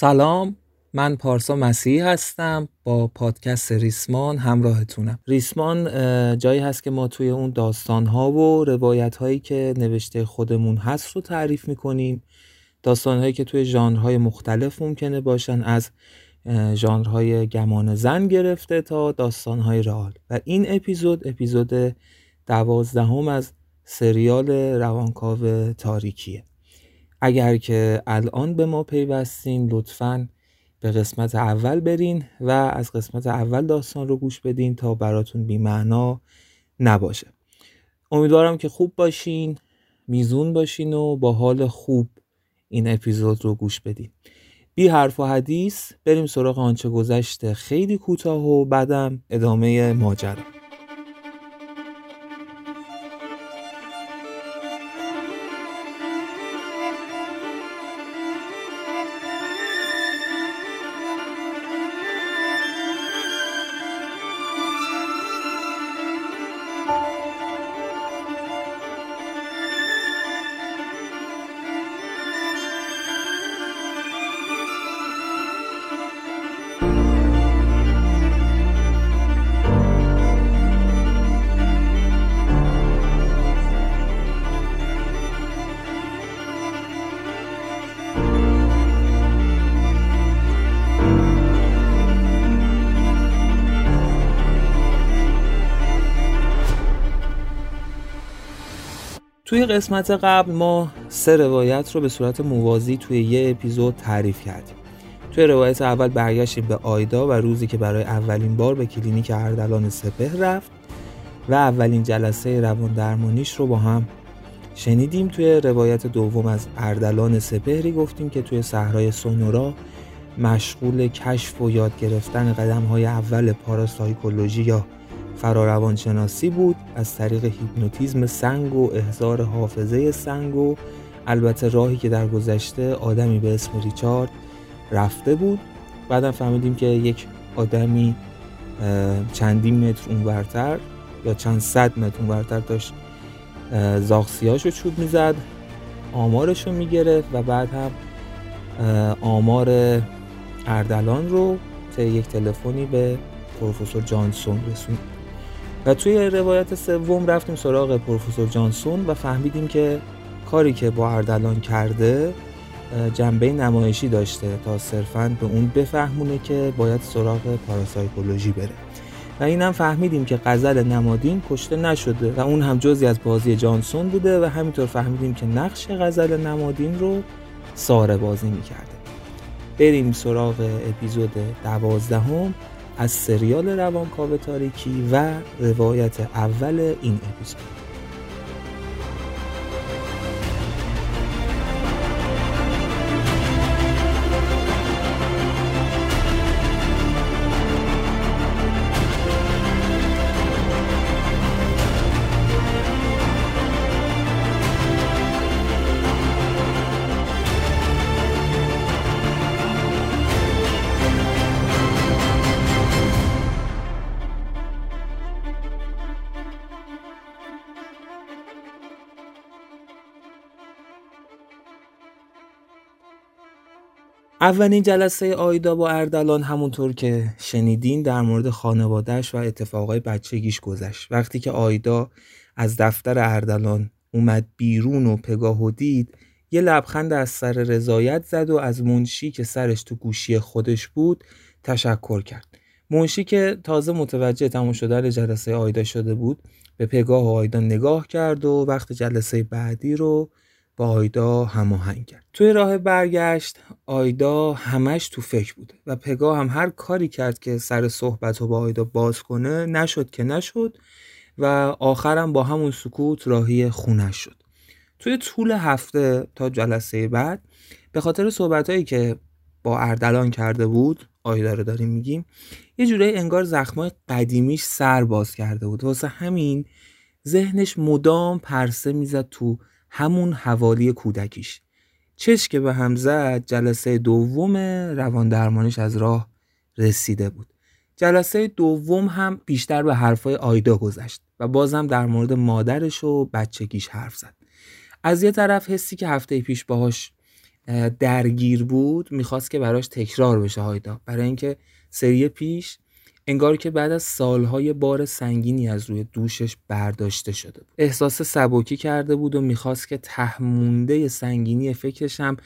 سلام من پارسا مسیحی هستم با پادکست ریسمان همراهتونم. ریسمان جایی هست که ما توی اون داستان ها و روایت هایی که نوشته خودمون هست رو تعریف می‌کنیم. داستان هایی که توی ژانرهای مختلف ممکنه باشن از ژانرهای گمان زن گرفته تا داستان های رئال. و این اپیزود اپیزود دوازدهم از سریال روانکاو تاریکیه. اگر که الان به ما پیوستین لطفا به قسمت اول برین و از قسمت اول داستان رو گوش بدین تا براتون بیمعنا نباشه. امیدوارم که خوب باشین میزون باشین و با حال خوب این اپیزود رو گوش بدین. بی حرف و حدیث بریم سراغ آنچه گذشته خیلی کوتاه و بعدم ادامه ماجرا. قسمت قبل ما سه روایت رو به صورت موازی توی یه اپیزود تعریف کردیم. توی روایت اول برگشتیم به آیدا و روزی که برای اولین بار به کلینیک اردلان سپه رفت و اولین جلسه روان درمانیش رو با هم شنیدیم. توی روایت دوم از اردلان سپهری گفتیم که توی صحرای سونورا مشغول کشف و یاد گرفتن قدم های اول پاراسایکولوژی یا فراروانشناسی بود از طریق هیپنوتیزم سنگ و احضار حافظه سنگ و البته راهی که در گذشته آدمی به اسم ریچارد رفته بود. بعدم فهمیدیم که یک آدمی چندین متر اونورتر یا چند صد متر اونورتر داشت زاغسیاش رو چوب می‌زد آمارش رو می‌گرفت و بعد هم آمار اردلان رو طی یک تلفنی به پروفسور جانسون رسوند. و توی روایت سوم رفتیم سراغ پروفسور جانسون و فهمیدیم که کاری که با اردلان کرده جنبه نمایشی داشته تا صرفا به اون بفهمونه که باید سراغ پاراسایکولوژی بره. و اینم فهمیدیم که غزل نمادین کشته نشده و اون هم جزی از بازی جانسون بوده و همینطور فهمیدیم که نقش غزل نمادین رو ساره بازی می‌کرده. بریم سراغ اپیزود دوازدهم. از سریال روانکاو تاریکی و روایت اول این اپیزود. اولین جلسه آیدا با اردلان همونطور که شنیدین در مورد خانوادهش و اتفاقای بچگیش گذشت. وقتی که آیدا از دفتر اردلان اومد بیرون و پگاه و دید یه لبخند از سر رضایت زد و از منشی که سرش تو گوشی خودش بود تشکر کرد. منشی که تازه متوجه تموم شدن جلسه آیدا شده بود به پگاه و آیدا نگاه کرد و وقت جلسه بعدی رو با آیدا هماهنگ کرد. توی راه برگشت آیدا همش تو فکر بود و پگاه هم هر کاری کرد که سر صحبت رو با آیدا باز کنه نشد که نشد و آخرم با همون سکوت راهی خونش شد. توی طول هفته تا جلسه بعد به خاطر صحبت هایی که با اردلان کرده بود آیدا رو داریم میگیم یه جورایی انگار زخمای قدیمیش سر باز کرده بود. واسه همین ذهنش مدام پرسه می‌زد تو همون حوالی کودکیش. چش که به هم زد جلسه دوم روان درمانش از راه رسیده بود. جلسه دوم هم بیشتر به حرفای آیدا گذشت و بازم در مورد مادرش و بچگیش حرف زد. از یه طرف حسی که هفته پیش باهاش درگیر بود می‌خواست که براش تکرار بشه آیدا. برای اینکه سری پیش انگار که بعد از سالهای بار سنگینی از روی دوشش برداشته شده بود. احساس سبکی کرده بود و می‌خواست که تهمونده سنگینی فکرش هم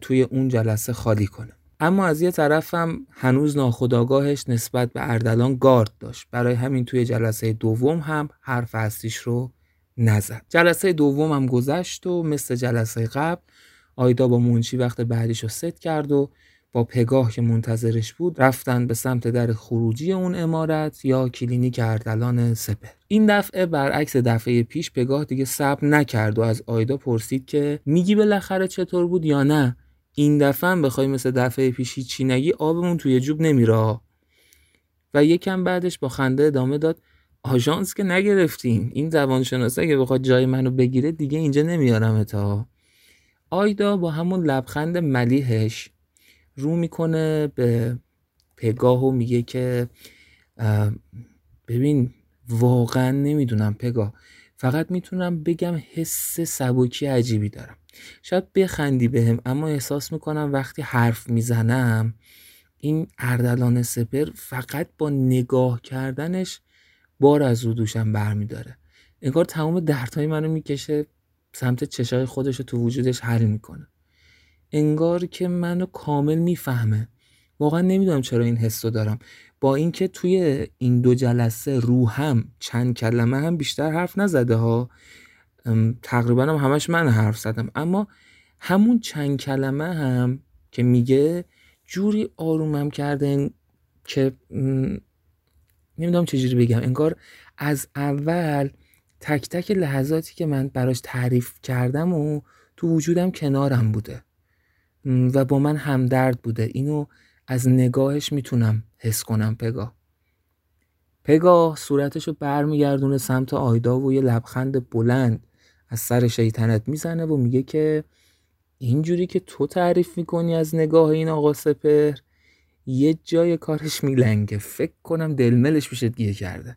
توی اون جلسه خالی کنه. اما از یه طرفم هنوز ناخداگاهش نسبت به اردلان گارد داشت. برای همین توی جلسه دوم هم حرف اصلیش رو نزد. جلسه دوم هم گذشت و مثل جلسه قبل آیدا با منچی وقت بعدیش رو ست کرد و با پگاه که منتظرش بود رفتن به سمت در خروجی اون امارت یا کلینیک اردلان سپر این دفعه برعکس دفعه پیش پگاه دیگه صبر نکرد و از آیدا پرسید که میگی بالاخره چطور بود یا نه؟ این دفعه هم بخوای مثل دفعه پیشی چی نگی آبمون توی جوب نمیره و یکم بعدش با خنده ادامه داد آژانس که نگرفتیم. این زبان شناسه که بخواد جای منو بگیره دیگه اینجا نمیارم تا آیدا با همون لبخند ملیحش رو می‌کنه به پگاه و میگه که ببین واقعا نمی‌دونم پگاه. فقط می‌تونم بگم حس سبکی عجیبی دارم. شاید بخندی بهم اما احساس می‌کنم وقتی حرف می‌زنم این اردلان سپر فقط با نگاه کردنش بار از رو دوشم برمیداره. انگار تمام دردهای منو می‌کشه سمت چشای خودش رو تو وجودش حل می‌کنه. انگار که منو کامل می‌فهمه. واقعا نمی‌دونم چرا این حس رو دارم. با اینکه توی این دو جلسه روحم چند کلمه هم بیشتر حرف نزده ها تقریبا هم همش من حرف زدم. اما همون چند کلمه هم که میگه جوری آرومم کرده که نمی‌دونم چجوری بگم. انگار از اول تک تک لحظاتی که من براش تعریف کردم و تو وجودم کنارم بوده. و با من همدرد بوده. اینو از نگاهش می‌تونم حس کنم پگاه پگاه صورتشو برمیگردونه سمت آیدا و یه لبخند بلند از سر شیطنت می‌زنه و میگه که اینجوری که تو تعریف می‌کنی از نگاه این آقا سپر یه جای کارش میلنگه. فکر کنم دلملش میشه گیه کرده.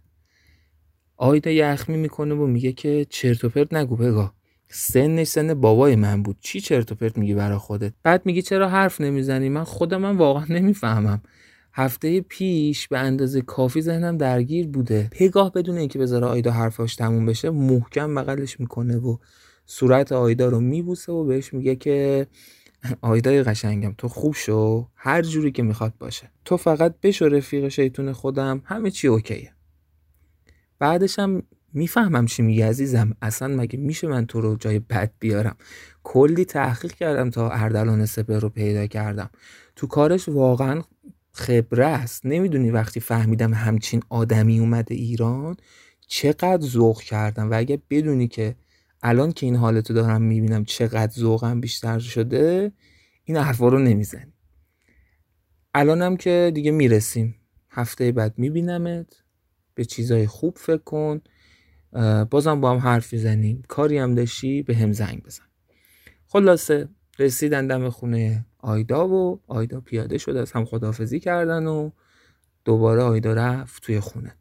آیدا یخمی می‌کنه و میگه که چرت و پرت نگو پگاه سنش سن بابای من بود. چی چرت و پرت میگی برا خودت؟ بعد میگی چرا حرف نمی‌زنی؟ من خودم من واقعا نمی‌فهمم. هفته پیش به اندازه کافی ذهنم درگیر بوده. پگاه بدون اینکه بذاره آیدا حرفاش تموم بشه محکم بغلش می‌کنه و صورت آیدا رو میبوسه و بهش میگه که آیدای قشنگم تو خوب شو. هر جوری که می‌خواد باشه. تو فقط بشو رفیق شیطون خودم. همه چی اوکیه. بعدش هم می‌فهمم چی میگه عزیزم. اصلا مگه میشه من تو رو جای بد بیارم؟ کلی تحقیق کردم تا اردلان سپر رو پیدا کردم. تو کارش واقعا خبره است. نمی‌دونی وقتی فهمیدم همچین آدمی اومده ایران چقدر ذوق کردم و اگه بدونی که الان که این حالتو دارم می‌بینم چقدر ذوقم بیشتر شده این حرفا رو نمی‌زنی. الانم که دیگه می‌رسیم. هفته بعد میبینمت. به چیزای خوب فکر کن. بازم با هم حرف می‌زنیم. کاری هم داشتی به هم زنگ بزن. خلاصه رسیدن دم خونه آیدا و آیدا پیاده شد از هم خدافزی کردن و دوباره آیدا رفت توی خونه.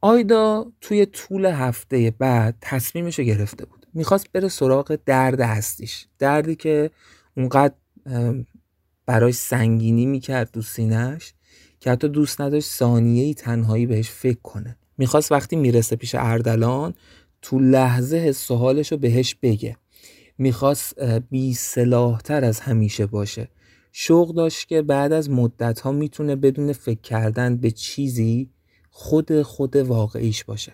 آیدا توی طول هفته بعد تصمیمش رو گرفته بود. می‌خواست بره سراغ درد هستیش. دردی که اونقدر براش سنگینی می‌کرد تو سینهش که حتی دوست نداشت ثانیه ای تنهایی بهش فکر کنه. می‌خواست وقتی می‌رسه پیش اردلان تو لحظه حس حالش رو بهش بگه. می‌خواست بی تر از همیشه باشه. شوق داشت که بعد از مدت ها می‌تونه بدون فکر کردن به چیزی خود خود واقعیش باشه.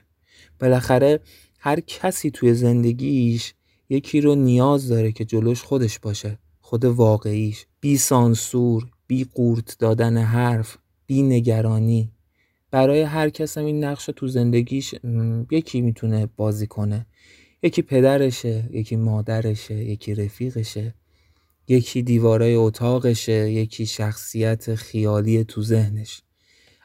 بالاخره هر کسی توی زندگیش یکی رو نیاز داره که جلوش خودش باشه خود واقعیش. بی سانسور بی قورت دادن حرف. بی نگرانی برای هر کس هم این نقش تو زندگیش یکی می‌تونه بازی کنه. یکی پدرشه یکی مادرشه یکی رفیقشه یکی دیوارای اتاقشه یکی شخصیت خیالی تو ذهنش.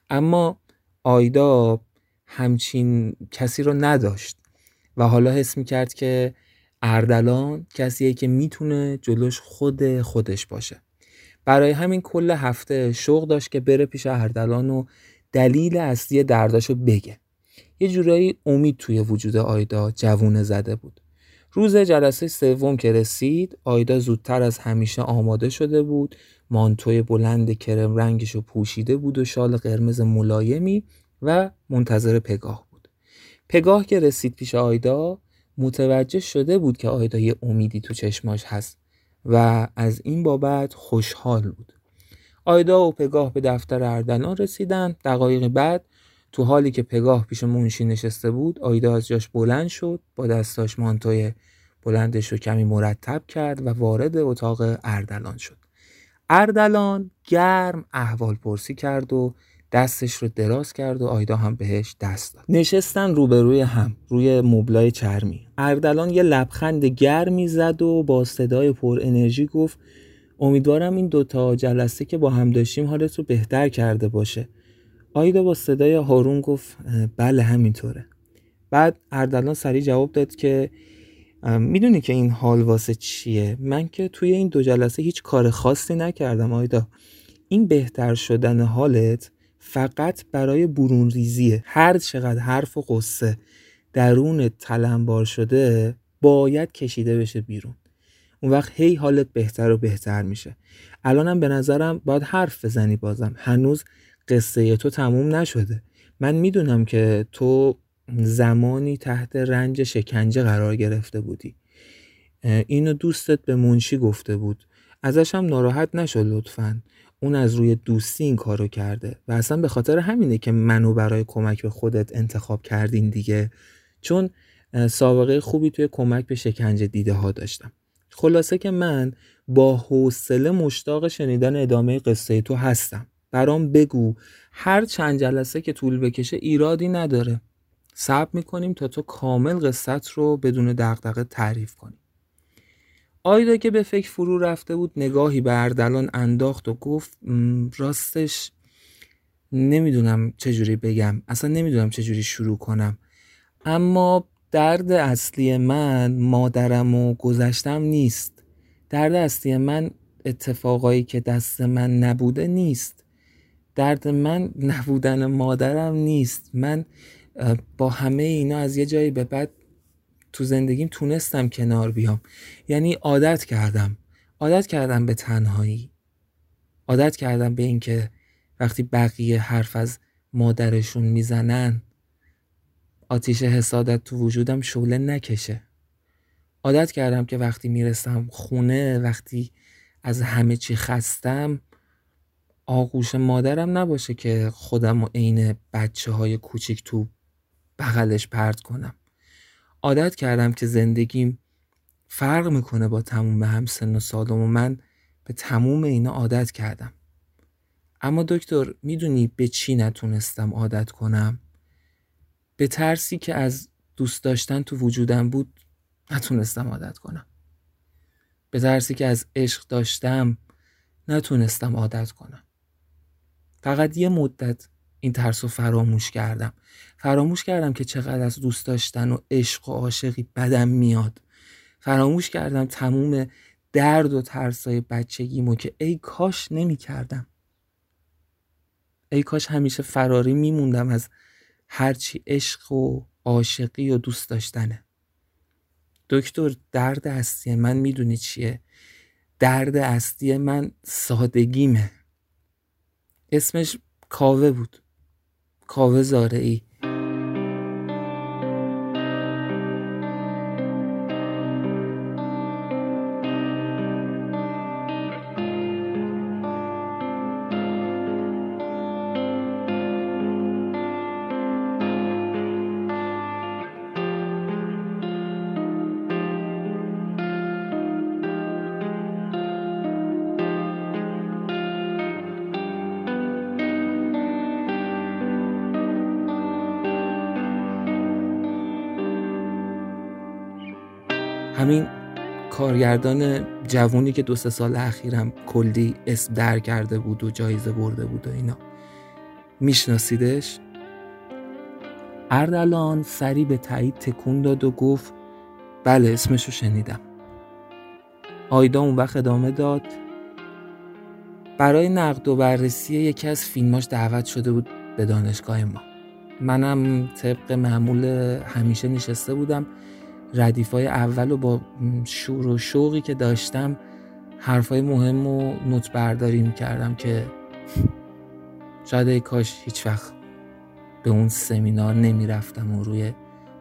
اما آیدا همچین کسی رو نداشت و حالا حس می‌کرد که اردلان کسیه که می‌تونه جلوش خود خودش باشه. برای همین کل هفته شوق داشت که بره پیش اردلان و دلیل اصلی درداشو بگه. یه جورایی امید توی وجود آیدا جوونه زده بود. روز جلسه سوم که رسید آیدا زودتر از همیشه آماده شده بود. مانتوی بلند کرم رنگش رو پوشیده بود و شال قرمز ملایمی و منتظر پگاه بود. پگاه که رسید پیش آیدا متوجه شده بود که آیدا یه امیدی تو چشماش هست. و از این بابت خوشحال بود. آیدا و پگاه به دفتر اردلان رسیدن. دقایقی بعد تو حالی که پگاه پیش منشی نشسته بود آیدا از جاش بلند شد با دستاش مانتوی بلندش رو کمی مرتب کرد و وارد اتاق اردلان شد. اردلان گرم احوال پرسی کرد و دستش رو دراز کرد و آیدا هم بهش دست داد. نشستن روبروی هم روی مبلای چرمی. اردلان یه لبخند گرمی زد و با صدای پر انرژی گفت امیدوارم این دوتا جلسه که با هم داشتیم حالت رو بهتر کرده باشه. آیدا با صدای هارون گفت بله همینطوره. بعد اردلان سریع جواب داد که می‌دونی که این حال واسه چیه؟ من که توی این دو جلسه هیچ کار خاصی نکردم آیدا. این بهتر شدن حالت فقط برای برون ریزیه هر چقدر حرف و قصه درون تلمبار شده باید کشیده بشه بیرون. اون وقت هی حالت بهتر و بهتر میشه. الانم به نظرم باید حرف بزنی بازم. هنوز قصه تو تموم نشده. من می‌دونم که تو زمانی تحت رنج شکنجه قرار گرفته بودی. اینو دوستت به منشی گفته بود. ازش هم ناراحت نشد لطفا. اون از روی دوستی این کارو کرده. و اصلا به خاطر همینه که منو برای کمک به خودت انتخاب کردین دیگه. چون سابقه خوبی توی کمک به شکنجه دیده ها داشتم. خلاصه که من با حوصله مشتاق شنیدن ادامه قصه تو هستم. برام بگو هر چند جلسه که طول بکشه ایرادی نداره. صبر می‌کنیم تا تو کامل قصت رو بدون دغدغه تعریف کنی. آیدا که به فکر فرو رفته بود نگاهی به اردلان انداخت و گفت راستش نمی‌دونم چجوری بگم اصلا نمی‌دونم چجوری شروع کنم. اما درد اصلی من مادرم و گذشتم نیست. درد اصلی من اتفاقایی که دست من نبوده نیست. درد من نبودن مادرم نیست. من با همه اینا از یه جایی به بعد تو زندگیم تونستم کنار بیام. یعنی عادت کردم. عادت کردم به تنهایی. عادت کردم به اینکه وقتی بقیه حرف از مادرشون می‌زنن آتیش حسادت تو وجودم شعله نکشه. عادت کردم که وقتی می‌رسم خونه وقتی از همه چی خستم آغوش مادرم نباشه که خودم و عین بچه های کوچیک تو بغلش پرت کنم. عادت کردم که زندگیم فرق می‌کنه با تموم هم سن و سالم و من به تموم اینا عادت کردم. اما دکتر می‌دونی به چی نتونستم عادت کنم؟ به ترسی که از دوست داشتن تو وجودم بود نتونستم عادت کنم. به ترسی که از عشق داشتم نتونستم عادت کنم. فقط یه مدت این ترس رو فراموش کردم. فراموش کردم که چقدر از دوست داشتن و عشق و عاشقی بدم میاد. فراموش کردم تموم درد و ترسای بچگیمو که ای کاش نمی کردم ای کاش همیشه فراری میموندم از هرچی عشق و عاشقی و دوست داشتنه. دکتر درد اصلی من می‌دونی چیه؟ درد اصلی من سادگیمه. اسمش کاوه بود. کاوه زارعی. کارگردان جوونی که دو سه سال اخیرم کلی اسم در کرده بود و جایزه برده بود و اینا. میشناسیدش؟ اردلان سری به تایید تکون داد و گفت بله اسمشو شنیدم. آیدا اون وقت ادامه داد برای نقد و بررسی یکی از فیلماش دعوت شده بود به دانشگاه ما. منم طبق معمول همیشه نشسته بودم ردیفای اول و با شور و شوقی که داشتم حرفای مهم و نوت برداری می‌کردم که شاید ای کاش هیچ وقت به اون سمینار نمی‌رفتم و روی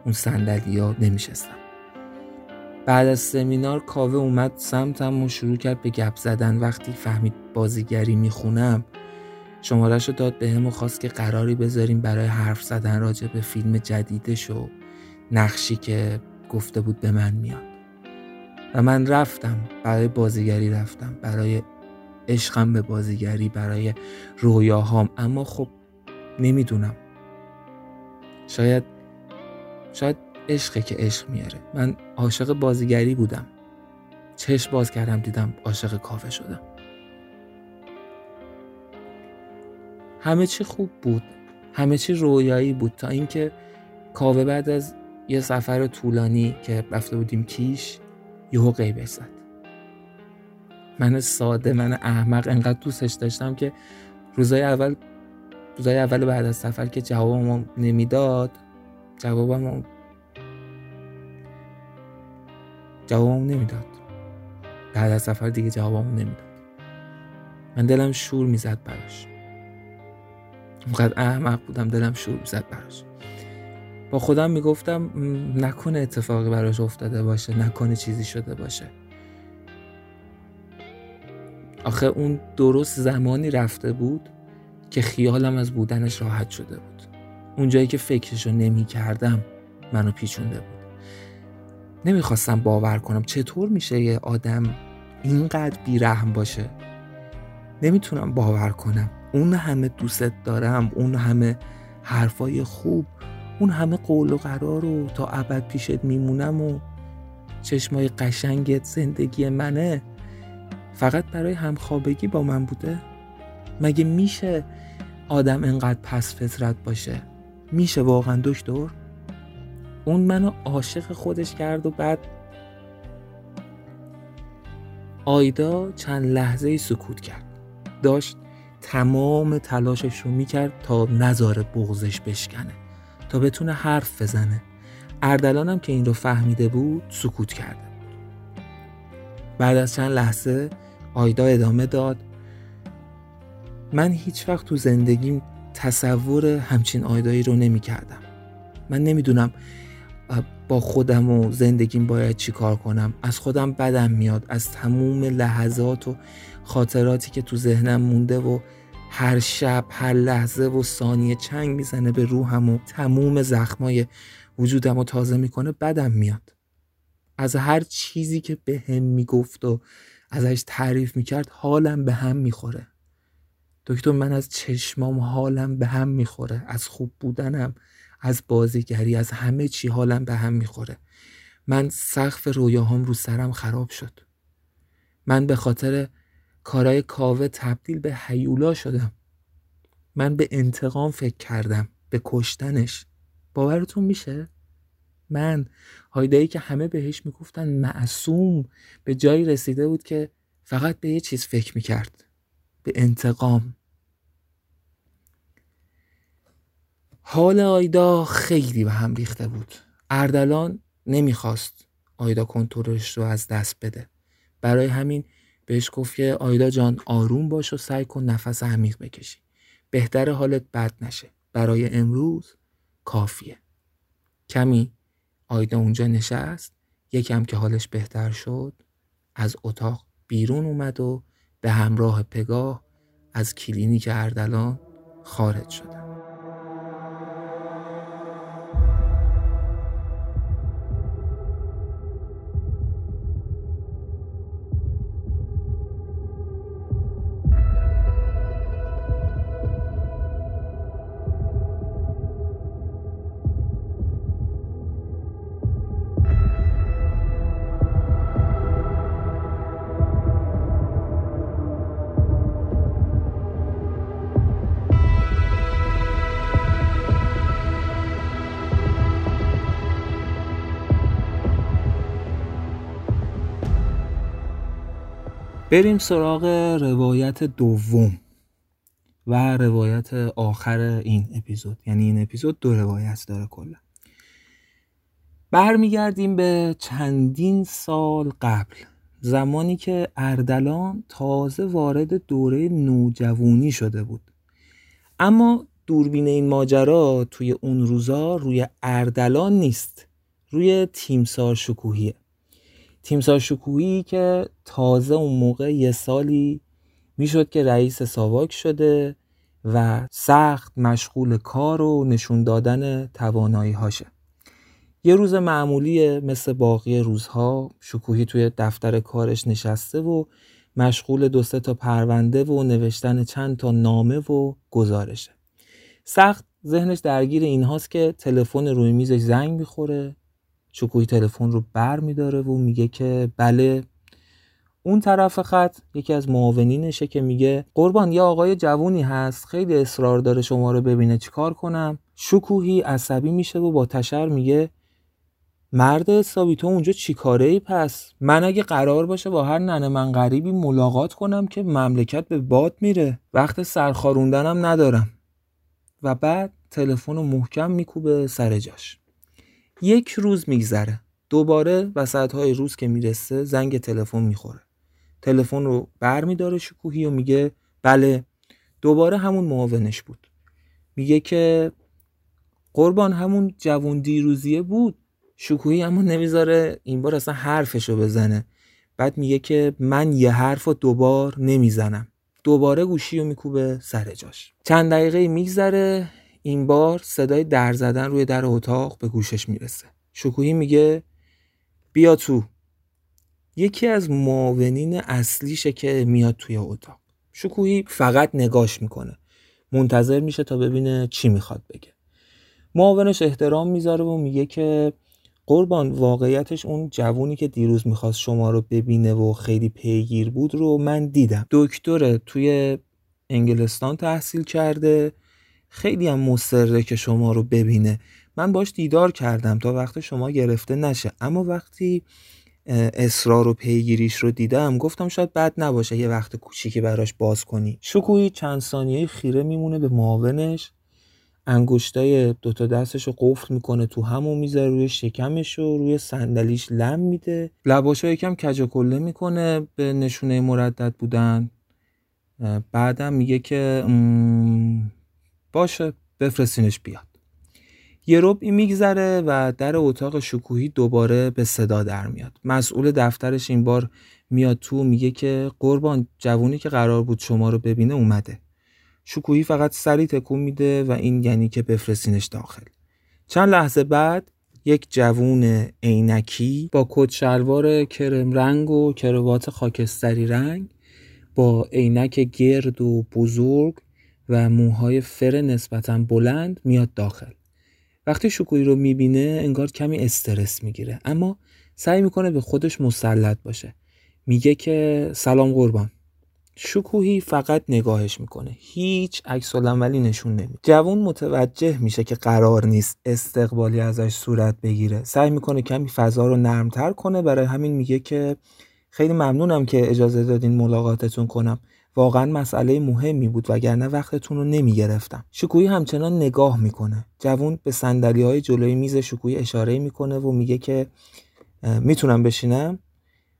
اون صندلی ها نمیشستم. بعد از سمینار کاوه اومد سمتم و شروع کرد به گپ زدن. وقتی فهمید بازیگری می‌خونم شمارش رو داد به هم و خواست که قراری بذاریم برای حرف زدن راجع به فیلم جدیدش و نقشی که گفته بود به من میاد. و من رفتم برای بازیگری رفتم برای عشقم به بازیگری برای رویاهام. اما خب نمی‌دونم. شاید شاید عشقه که عشق میاره. من عاشق بازیگری بودم. چشم باز کردم دیدم عاشق کافه شدم. همه چی خوب بود. همه چی رویایی بود تا اینکه کاوه بعد از یه سفر طولانی که رفته بودیم کیش یهو غیبش زد. من ساده من احمق انقدر دوستش داشتم که روزای اول روزای اول بعد از سفر که جوابمو نمی‌داد جوابمو جوابمو نمی‌داد. بعد از سفر دیگه جوابمو نمی‌داد. من دلم شور می‌زد براش. اونقدر احمق بودم دلم شور می‌زد براش. با خودم می‌گفتم نکنه اتفاقی براش افتاده باشه نکنه چیزی شده باشه. آخه اون درست زمانی رفته بود که خیالم از بودنش راحت شده بود. اونجایی که فکرشو نمی کردم منو پیچونده بود. نمی‌خواستم باور کنم چطور میشه یه آدم اینقدر بیرحم باشه. نمی‌تونم باور کنم. اون همه دوست دارم اون همه حرفای خوب اون همه قول و قرار رو تا ابد پیشت میمونم و چشمای قشنگت زندگی منه فقط برای همخوابگی با من بوده؟ مگه میشه آدم انقدر پس فطرت باشه؟ میشه واقعا دکتر؟ اون منو عاشق خودش کرد و بعد آیدا چند لحظه سکوت کرد. داشت تمام تلاشش رو می‌کرد تا نظاره بغزش بشکنه. تا بتونه حرف بزنه. اردلانم که این رو فهمیده بود سکوت کرده بعد از چند لحظه آیدا ادامه داد. من هیچ وقت تو زندگیم تصور همچین آیدایی رو نمی کردم. من نمی‌دونم با خودم و زندگیم باید چی کار کنم. از خودم بدم میاد. از تموم لحظات و خاطراتی که تو ذهنم مونده و هر شب هر لحظه و ثانیه چنگ می‌زنه به روحم و تموم زخمای وجودم رو تازه می‌کنه بدم میاد. از هر چیزی که به هم می‌گفت و ازش تعریف می‌کرد حالم به هم می‌خوره. دکتر من از چشمام حالم به هم می‌خوره. از خوب بودنم از بازیگری از همه چی حالم به هم می‌خوره. من سقف رویاهام رو سرم خراب شد. من به خاطر کارای کاوه تبدیل به حیولا شدم. من به انتقام فکر کردم به کشتنش. باورتون میشه؟ من هایدایی که همه بهش می‌گفتن معصوم به جایی رسیده بود که فقط به یه چیز فکر می‌کرد به انتقام. حال آیدا خیلی به هم ریخته بود. اردلان نمی‌خواست آیدا کنترلش رو از دست بده. برای همین بهش گفت که آیدا جان آروم باش و سعی کن نفس عمیق بکشی. بهتر حالت بد نشه. برای امروز کافیه. کمی آیدا اونجا نشست. یکم که حالش بهتر شد از اتاق بیرون اومد و به همراه پگاه از کلینیک اردلان خارج شد. بریم سراغ روایت دوم و روایت آخر این اپیزود. یعنی این اپیزود دو روایت داره کلا. برمیگردیم به چندین سال قبل. زمانی که اردلان تازه وارد دوره نوجوانی شده بود. اما دوربین این ماجرا توی اون روزا روی اردلان نیست. روی تیمسار شکوهیه. تیمسار شکوهی که تازه اون موقع یه سالی می‌شد که رئیس ساواک شده و سخت مشغول کار و نشون دادن توانایی هاشه یه روز معمولی مثل باقی روزها شکوهی توی دفتر کارش نشسته و مشغول دو تا پرونده و نوشتن چند تا نامه و گزارشه. سخت ذهنش درگیر این هاست که تلفن روی میزش زنگ می‌خوره شکوهی تلفن رو بر میداره و میگه که بله اون طرف خط یکی از معاونینشه که میگه قربان یه آقای جوونی هست خیلی اصرار داره شما رو ببینه چیکار کنم؟ شکوهی عصبی میشه و با تشر میگه مرد حسابی تو اونجا چی کاره ای پس؟ من اگه قرار باشه با هر ننه من غریبی ملاقات کنم که مملکت به باد میره. وقت سرخاروندنم ندارم. و بعد تلفن رو محکم میکوبه سر جاش. یک روز میگذره. دوباره وسط های روز که می‌رسه زنگ تلفن می‌خوره. تلفن رو بر میداره شکوهی و میگه بله دوباره همون معاونش بود. میگه که قربان همون جوون دیروزیه بود. شکوهی اما نمی‌ذاره این بار اصلا حرفشو بزنه. بعد میگه که من یه حرف رو دوبار نمی‌زنم. دوباره گوشی رو میکوبه سر جاش. چند دقیقه میگذره این بار صدای در زدن روی در اتاق به گوشش می‌رسه. شکوهی میگه بیا تو. یکی از معاونین اصلیشه که میاد توی اتاق. شکوهی فقط نگاش می‌کنه. منتظر میشه تا ببینه چی می‌خواد بگه. معاونش احترام می‌ذاره و میگه که قربان واقعیتش اون جوونی که دیروز می‌خواست شما رو ببینه و خیلی پیگیر بود رو من دیدم. دکتر توی انگلستان تحصیل کرده. خیلی هم مصره که شما رو ببینه. من باش دیدار کردم تا وقت شما گرفته نشه. اما وقتی اصرار و پیگیریش رو دیدم گفتم شاید بد نباشه یه وقت کوچیکی براش باز کنی. شکوهی چند ثانیه خیره میمونه به معاونش. انگشتای دوتا دستش رو قفل می‌کنه تو همون می‌ذاره روی شکمش و روی صندلیش لم میده. لباشو یکم کج کله می‌کنه به نشونه مردد بودن. بعدم میگه که باشه بفرستینش بیاد. یه ربعی میگذره و در اتاق شکوهی دوباره به صدا در میاد. مسئول دفترش این بار میاد تو میگه که قربان جوونی که قرار بود شما رو ببینه اومده. شکوهی فقط سری تکون میده و این یعنی که بفرستینش داخل. چند لحظه بعد یک جوون عینکی با کت شلوار کرم رنگ و کروات خاکستری رنگ با عینک گرد و بزرگ و موهای فر نسبتا بلند میاد داخل. وقتی شکوهی رو می‌بینه انگار کمی استرس می‌گیره. اما سعی می‌کنه به خودش مسلط باشه. میگه که سلام قربان. شکوهی فقط نگاهش می‌کنه. هیچ عکس عملی نشون نمیده. جوون متوجه میشه که قرار نیست استقبالی ازش صورت بگیره. سعی می‌کنه کمی فضا رو نرمتر کنه. برای همین میگه که خیلی ممنونم که اجازه دادین ملاقاتتون کنم. واقعا مسئله مهمی بود وگرنه وقتتون رو نمی‌گرفتم. شکویی همچنان نگاه می‌کنه. جوون به سندلی های جلوی میز شکویی اشاره می‌کنه و میگه که می‌تونم بشینم؟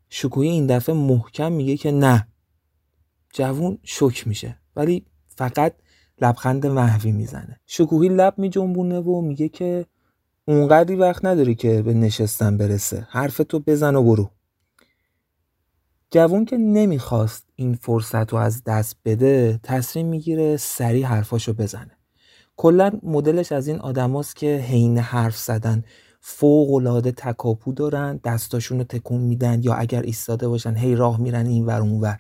شکویی این دفعه محکم میگه که نه. جوون شک میشه ولی فقط لبخند محوی می‌زنه. شکوهی لب میجنبونه و میگه که اونقدری وقت نداری که به نشستن برسه. حرفتو بزن و برو. جوون که نمی‌خواست این فرصت رو از دست بده تصمیم می‌گیره سریع حرفاشو بزنه. کلا مدلش از این آدماست که حین حرف زدن فوق العاده تکاپو دارن دستاشون رو تکون میدن یا اگر ایستاده باشن هی راه میرن این ور اون ور.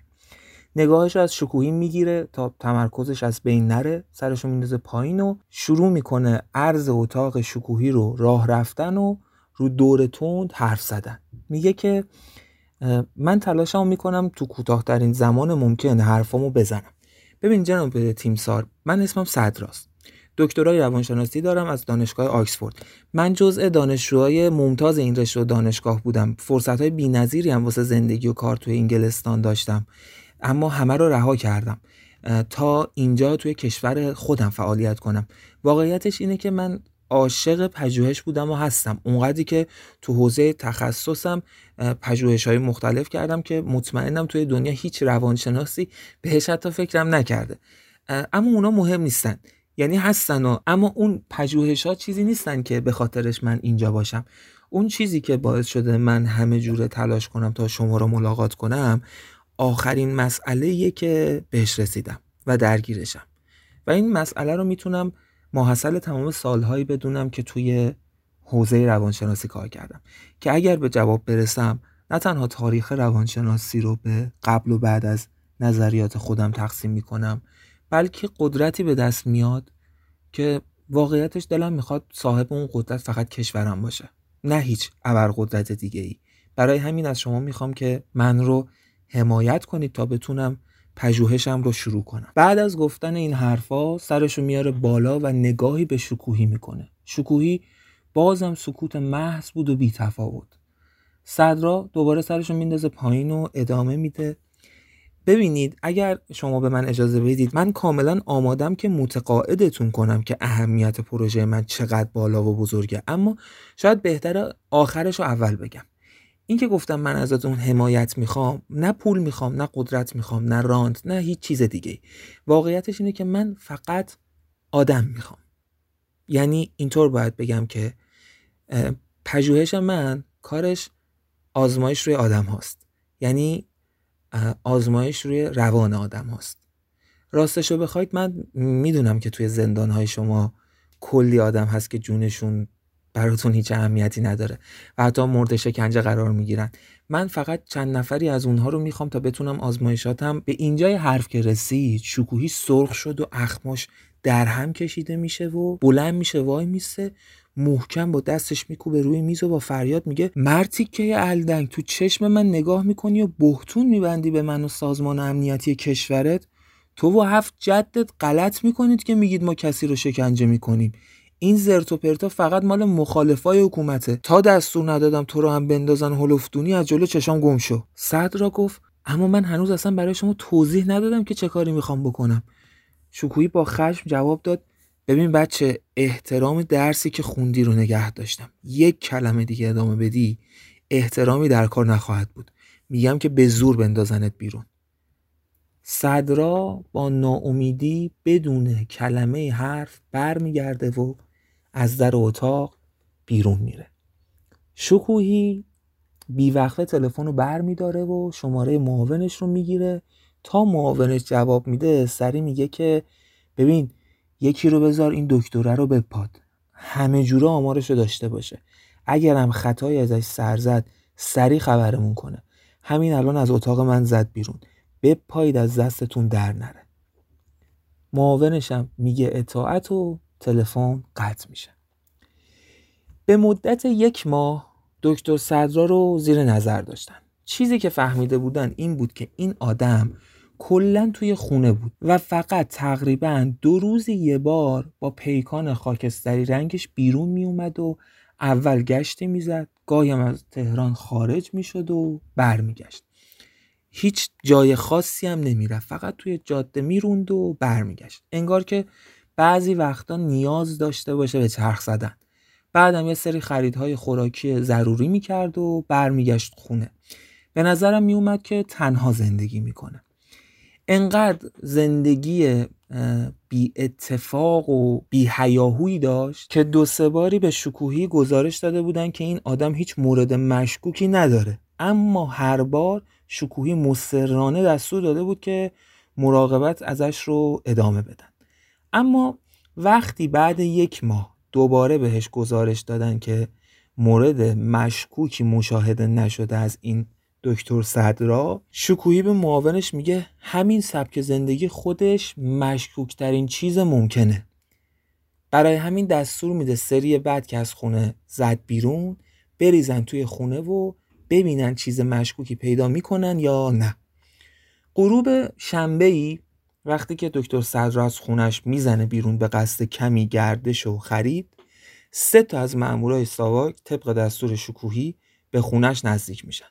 نگاهش از شکوهی می‌گیره تا تمرکزش از بین نره سرشو میندازه پایین و شروع می‌کنه عرض اتاق شکوهی رو راه رفتن و رو دور تند حرف زدن. میگه که من تلاشمو می‌کنم تو کوتاهترین زمان ممکن حرفامو بزنم. ببین جناب تیمسار من اسمم صدراست دکترای روانشناسی دارم از دانشگاه آکسفورد. من جزء دانشجوهای ممتاز این رشته و دانشگاه بودم. فرصت های بی‌نظیری هم واسه زندگی و کار توی انگلستان داشتم. اما همه رو رها کردم. تا اینجا توی کشور خودم فعالیت کنم. واقعیتش اینه که من عاشق پژوهش بودم و هستم. اونقدری که تو حوزه تخصصم پژوهش های مختلف کردم که مطمئنم توی دنیا هیچ روانشناسی بهش حتی فکرم نکرده. اما اونا مهم نیستن. یعنی هستن و اما اون پژوهش ها چیزی نیستن که به خاطرش من اینجا باشم. اون چیزی که باعث شده من همه جوره تلاش کنم تا شما رو ملاقات کنم آخرین مسئله که بهش رسیدم و درگیرشم. و این مسئله رو می‌تونم ماحصل تمام سالهایی بدونم که توی حوزه روانشناسی کار کردم. که اگر به جواب برسم نه تنها تاریخ روانشناسی رو به قبل و بعد از نظریات خودم تقسیم می‌کنم بلکه قدرتی به دست میاد که واقعیتش دلم می‌خواد صاحب اون قدرت فقط کشورم باشه. نه هیچ قدرت دیگه ای برای همین از شما می‌خوام که من رو حمایت کنید تا بتونم پژوهشم رو شروع کنم. بعد از گفتن این حرفا سرشو میاره بالا و نگاهی به شکوهی می‌کنه. شکوهی بازم سکوت محض بود و بی تفاوت صدرا دوباره سرشو میندازه پایین و ادامه میده. ببینید اگر شما به من اجازه بدید من کاملا آمادم که متقاعدتون کنم که اهمیت پروژه من چقدر بالا و بزرگه. اما شاید بهتر آخرش رو اول بگم. این که گفتم من ازتون حمایت می‌خوام نه پول می‌خوام نه قدرت می‌خوام نه راند نه هیچ چیز دیگه واقعیتش اینه که من فقط آدم می‌خوام. یعنی اینطور باید بگم که پژوهش من کارش آزمایش روی آدم هاست. یعنی آزمایش روی روان آدم هاست. راستش رو بخواید من می‌دونم که توی زندان های شما کلی آدم هست که جونشون براتون هیچ اهمیتی نداره و حتی مورد شکنجه قرار می‌گیرن. من فقط چند نفری از اونها رو می‌خوام تا بتونم آزمایشاتم به اینجای حرف که رسید شکوهی سرخ شد و اخماش در هم کشیده میشه و بلند میشه وای میسه محکم با دستش میکوبه روی میز و با فریاد میگه مرتی که الدنگ تو چشم من نگاه می‌کنی و بهتون میبندی به من و سازمان امنیتی کشورت؟ تو و هفت جدت غلط می‌کنید که میگید ما کسی رو شکنجه می‌کنیم. این زرت و پرتا فقط مال مخالفای حکومته. تا دستور ندادم تو رو هم بندازن هلفدونی از جلو چشام گم شو. صد را گفت اما من هنوز اصلا برای شما توضیح ندادم که چه کاری می‌خوام بکنم. شکویی با خشم جواب داد ببین بچه احترام درسی که خوندی رو نگه داشتم. یک کلمه دیگه ادامه بدی احترامی در کار نخواهد بود. میگم که به زور بندازنت بیرون. صدرا با ناامیدی بدون کلمه حرف برمیگرده و از در اتاق بیرون میره. شکوهی بیوقفه تلفن رو بر میداره و شماره معاونش رو می‌گیره. تا معاونش جواب میده سری میگه که ببین یکی رو بذار این دکتره رو بپاد. همه جوره آمارش رو داشته باشه. اگرم خطایی ازش سر زد سری خبرمون کنه. همین الان از اتاق من زد بیرون. بپایید از دستتون در نره. معاونشم میگه اطاعت و تلفن قطع میشه. به مدت یک ماه دکتر صدرا رو زیر نظر داشتن. چیزی که فهمیده بودن این بود که این آدم کلا توی خونه بود و فقط تقریبا دو روزی یه بار با پیکان خاکستری رنگش بیرون می اومد و اول گشتی می‌زد گاهی از تهران خارج می‌شد و برمیگشت. هیچ جای خاصی هم نمی‌رفت فقط توی جاده می‌روند و برمیگشت. انگار که بعضی وقتا نیاز داشته باشه به چرخ زدن. بعدم یه سری خریدهای خوراکی ضروری می‌کرد و برمیگشت خونه. به نظرم میومد که تنها زندگی می‌کنه. انقدر زندگی بی اتفاق و بی هیاهوی داشت که دو سه باری به شکوهی گزارش داده بودن که این آدم هیچ مورد مشکوکی نداره. اما هر بار شکوهی مصرانه دستور داده بود که مراقبت ازش رو ادامه بدن. اما وقتی بعد یک ماه دوباره بهش گزارش دادن که مورد مشکوکی مشاهده نشده از این دکتر صدرا شکوهی به معاونش میگه همین سبک زندگی خودش مشکوکترین چیز ممکنه. برای همین دستور میده سری بعد که از خونه زد بیرون بریزن توی خونه و ببینن چیز مشکوکی پیدا می‌کنن یا نه. غروب شنبه ای وقتی که دکتر صدرا از خونش می‌زنه بیرون به قصد کمی گردش و خرید سه تا از مامورای ساواک طبق دستور شکوهی به خونش نزدیک میشن.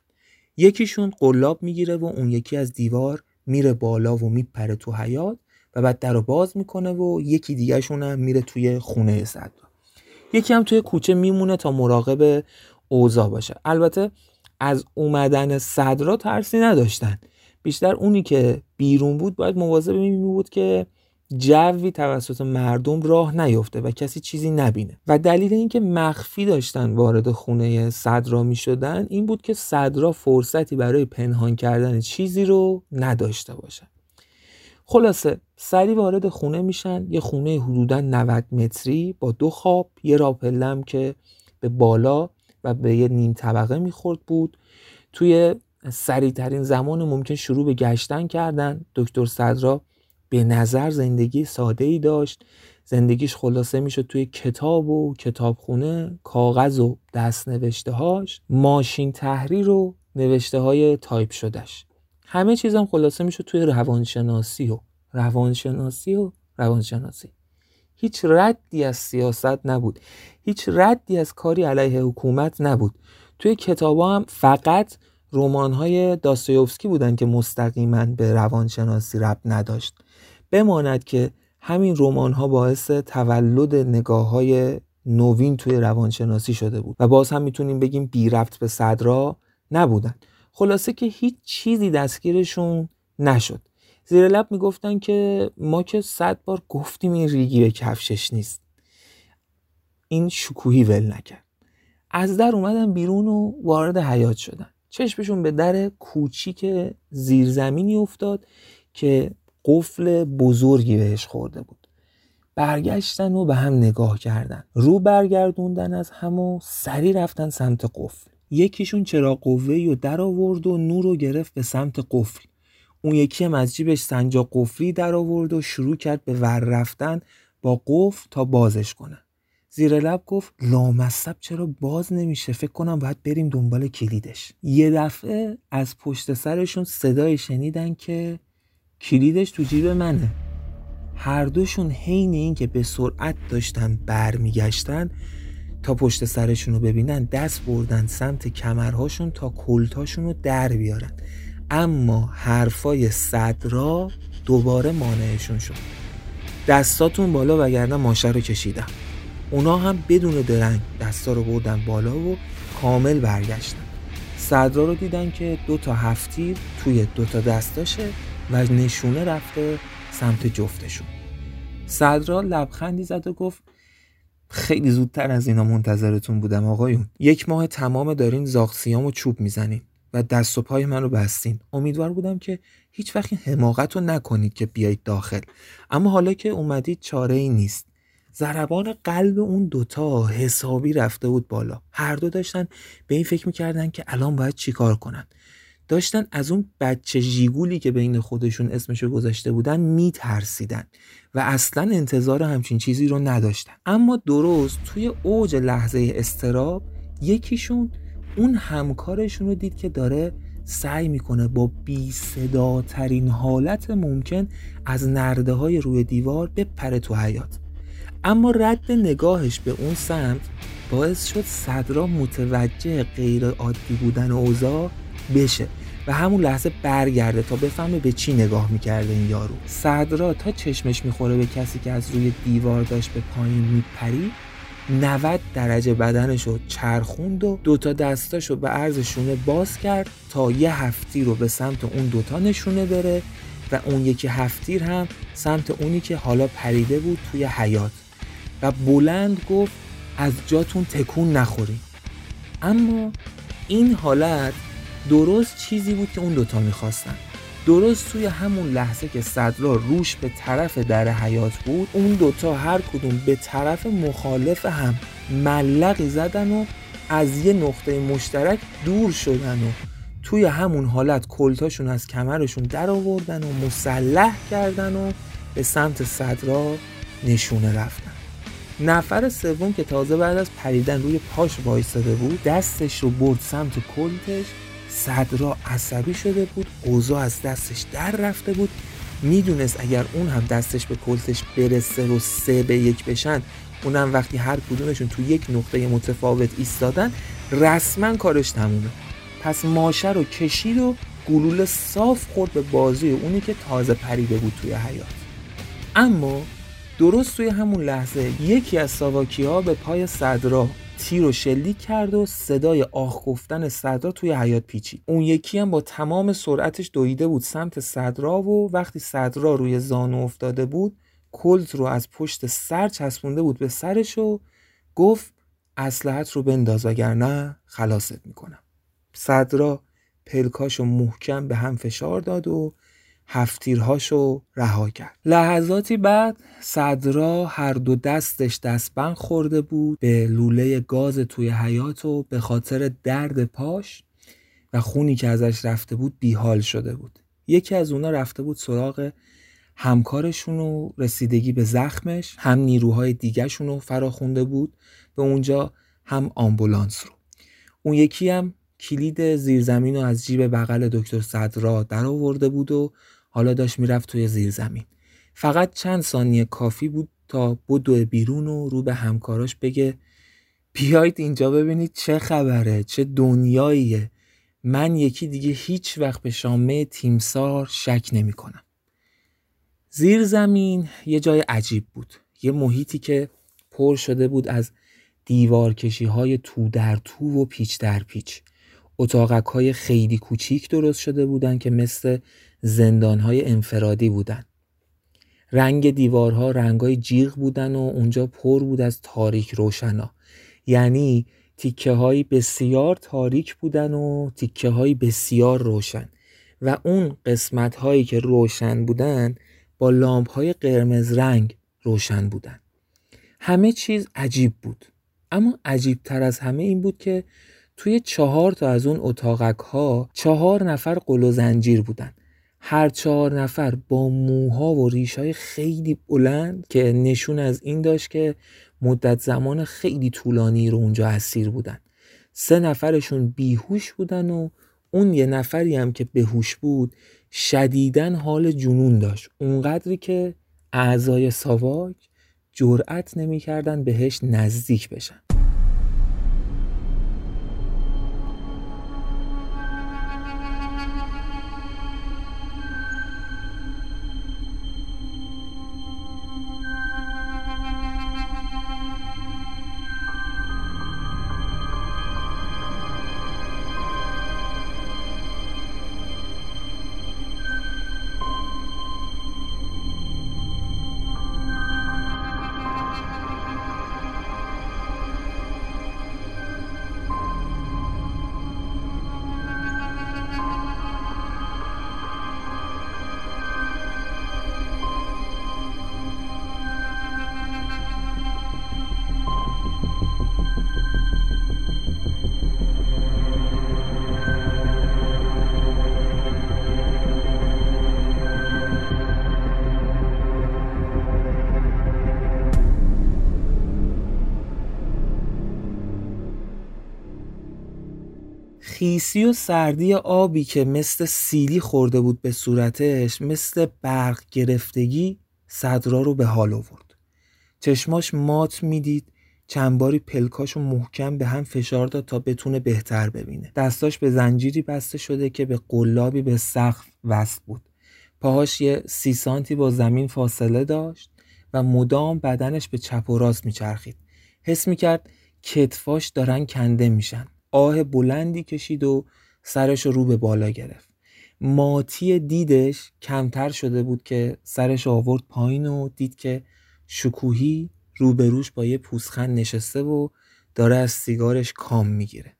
یکیشون قلاب می‌گیره و اون یکی از دیوار میره بالا و میپره تو حیات و بعد در رو باز می‌کنه و یکی دیگهشون هم میره توی خونه صدرا یکی هم توی کوچه میمونه تا مراقب اوضاع باشه. البته از اومدن صدرا ترسی نداشتن. بیشتر اونی که بیرون بود باید مواظب این بود که جوی توسط مردم راه نیفته و کسی چیزی نبینه. و دلیل اینکه مخفی داشتن وارد خونه صدرا می شدن این بود که صدرا فرصتی برای پنهان کردن چیزی رو نداشته باشه خلاصه سری وارد خونه میشن یه خونه حدودا 90 متری با دو خواب یه راپلم که به بالا و به یه نیم طبقه می‌خورد بود. توی سریعترین زمان ممکن شروع به گشتن کردن. دکتر صدرا به نظر زندگی ساده ای داشت. زندگیش خلاصه می‌شد توی کتاب و کتابخونه کاغذ و دست نوشته هاش ماشین تحریر و نوشته های تایپ شدهش. همه چیزم خلاصه می‌شد توی روانشناسی و روانشناسی و روانشناسی. هیچ ردی از سیاست نبود. هیچ ردی از کاری علیه حکومت نبود. توی کتاب هم فقط رمان های داستایوفسکی بودن که مستقیما به روانشناسی رب نداشت. بماند که همین رمان ها باعث تولد نگاه های نوین توی روانشناسی شده بود و باز هم می‌تونیم بگیم بی رفت به صدرا نبودن. خلاصه که هیچ چیزی دستگیرشون نشد. زیر لب می‌گفتن که ما که صد بار گفتیم این ریگی به کفشش نیست. این شکوهی ول نکرد. از در اومدن بیرون و وارد حیات شدن. چشمشون به در کوچیک زیرزمینی افتاد که قفل بزرگی بهش خورده بود. برگشتن و به هم نگاه کردن. رو برگردوندن از هم و سری رفتن سمت قفل. یکیشون چرا قوه و در آورد و نور رو گرفت به سمت قفل. اون یکی هم از جیبش سنجا قفلی در آورد و شروع کرد به ور رفتن با قفل تا بازش کنه زیر لب گفت لامصب چرا باز نمیشه؟ فکر کنم باید بریم دنبال کلیدش. یه دفعه از پشت سرشون صدای شنیدن که کلیدش تو جیب منه. هر دوشون حین این که به سرعت داشتن برمیگشتن تا پشت سرشون رو ببینن دست بردن سمت کمرهاشون تا کلتاشون رو در بیارن. اما حرفای صدرا دوباره مانعشون شد. دستاتون بالا وگرنه ماشه رو کشیدم. اونا هم بدون درنگ دستا رو بردن بالا و کامل برگشتن. صدرا رو دیدن که دو تا هفتیر توی دو تا دستاشه و نشونه رفته سمت جفتشون. صدرا لبخندی زد و گفت خیلی زودتر از اینا منتظرتون بودم آقایون. یک ماه تمام دارین زاغسیام و چوب می‌زنین و دست و پای من رو بستین. امیدوار بودم که هیچ وقت حماقت رو نکنید که بیایید داخل. اما حالا که اومدید چاره ای نیست. ضربان قلب اون دوتا حسابی رفته بود بالا. هر دو داشتن به این فکر می‌کردن که الان باید چیکار کنن. داشتن از اون بچه ژیگولی که بین خودشون اسمشو گذاشته بودن میترسیدن و اصلا انتظار همچین چیزی رو نداشتن. اما درست توی اوج لحظه استراب یکیشون اون همکارشون رو دید که داره سعی می‌کنه با بی صدا ترین حالت ممکن از نرده های روی دیوار بپره تو حیات اما رد نگاهش به اون سمت باعث شد صدرا متوجه غیر عادی بودن اوضاع بشه و همون لحظه برگرده تا بفهمه به چی نگاه می‌کرده این یارو. صدرا تا چشمش می‌خوره به کسی که از روی دیوار داشت به پایین میپری 90 درجه بدنش رو چرخوند و دوتا دستاشو به عرض شونه باز کرد تا یه هفتی رو به سمت اون دوتا نشونه بره و اون یکی هفتیر هم سمت اونی که حالا پریده بود توی حیات و بلند گفت از جاتون تکون نخوری. اما این حالت درست چیزی بود که اون دوتا می‌خواستن. درست توی همون لحظه که صدرا روش به طرف در حیات بود اون دوتا هر کدوم به طرف مخالف هم ملقی زدن و از یه نقطه مشترک دور شدن و توی همون حالت کلتاشون از کمرشون در آوردن و مسلح کردن و به سمت صدرا نشونه رفتن. نفر سوم که تازه بعد از پریدن روی پاش وایستاده بود دستش رو برد سمت کلتش صدرا عصبی شده بود اوضاع از دستش در رفته بود. می‌دونست اگر اون هم دستش به کلتش برسه و سه به یک بشن اونم وقتی هر کدومشون تو یک نقطه متفاوت ایستادن رسما کارش تمومه. پس ماشه رو کشید و گلوله صاف خورد به بازی اونی که تازه پریده بود توی حیات اما درست توی همون لحظه یکی از ساواکی ها به پای صدرا تیر و شلیک کرد و صدای آخ گفتن صدرا توی حیات پیچید. اون یکی هم با تمام سرعتش دویده بود سمت صدرا و وقتی صدرا روی زانو افتاده بود کلت رو از پشت سر چسبونده بود به سرش و گفت اسلحت رو بنداز وگرنه خلاصت می‌کنم. صدرا پلکاشو محکم به هم فشار داد و هفتیرهاشو رها کرد. لحظاتی بعد صدرا هر دو دستش دستبند خورده بود به لوله گاز توی حیات و به خاطر درد پاش و خونی که ازش رفته بود بیحال شده بود. یکی از اونا رفته بود سراغ همکارشون و رسیدگی به زخمش هم نیروهای دیگهشون رو فراخونده بود به اونجا هم آمبولانس رو. اون یکی هم کلید زیرزمین رو از جیب بغل دکتر صدرا در آورده بود و حالا داشت می‌رفت توی زیرزمین فقط چند ثانیه کافی بود تا بدو بیرون و رو به همکاراش بگه بیایید اینجا ببینید چه خبره چه دنیاییه. من یکی دیگه هیچ وقت به شامه تیمسار شک نمی کنم. زیر زمین یه جای عجیب بود. یه محیطی که پر شده بود از دیوارکشی های تو در تو و پیچ در پیچ. اتاقک های خیلی کوچیک درست شده بودن که مثل زندان های انفرادی بودن. رنگ دیوارها رنگای جیغ بودن و اونجا پر بود از تاریک روشنا. یعنی تیکه های بسیار تاریک بودن و تیکه های بسیار روشن. و اون قسمت هایی که روشن بودن با لامپ های قرمز رنگ روشن بودن. همه چیز عجیب بود. اما عجیب تر از همه این بود که توی چهار تا از اون اتاقک ها چهار نفر قل و زنجیر بودن. هر چهار نفر با موها و ریشای خیلی بلند که نشون از این داشت که مدت زمان خیلی طولانی رو اونجا اسیر بودن. سه نفرشون بیهوش بودن و اون یه نفری هم که بهوش بود شدیدن حال جنون داشت. اونقدری که اعضای ساواک جرأت نمی‌کردن بهش نزدیک بشن. خیسی و سردی آبی که مثل سیلی خورده بود به صورتش مثل برق گرفتگی صدرا رو به حال آورد. چشماش مات می‌دید چند باری پلکاشو محکم به هم فشار داد تا بتونه بهتر ببینه. دستاش به زنجیری بسته شده که به قلابی به سقف وصل بود. پاهاش یه سی سانتی با زمین فاصله داشت و مدام بدنش به چپ و راست میچرخید. حس می‌کرد کتفاش دارن کنده میشن. آه بلندی کشید و سرش رو به بالا گرفت. ماتی دیدش کمتر شده بود که سرش آورد پایین و دید که شکوهی روبروش با یه پوسخند نشسته و داره از سیگارش کام می‌گیره.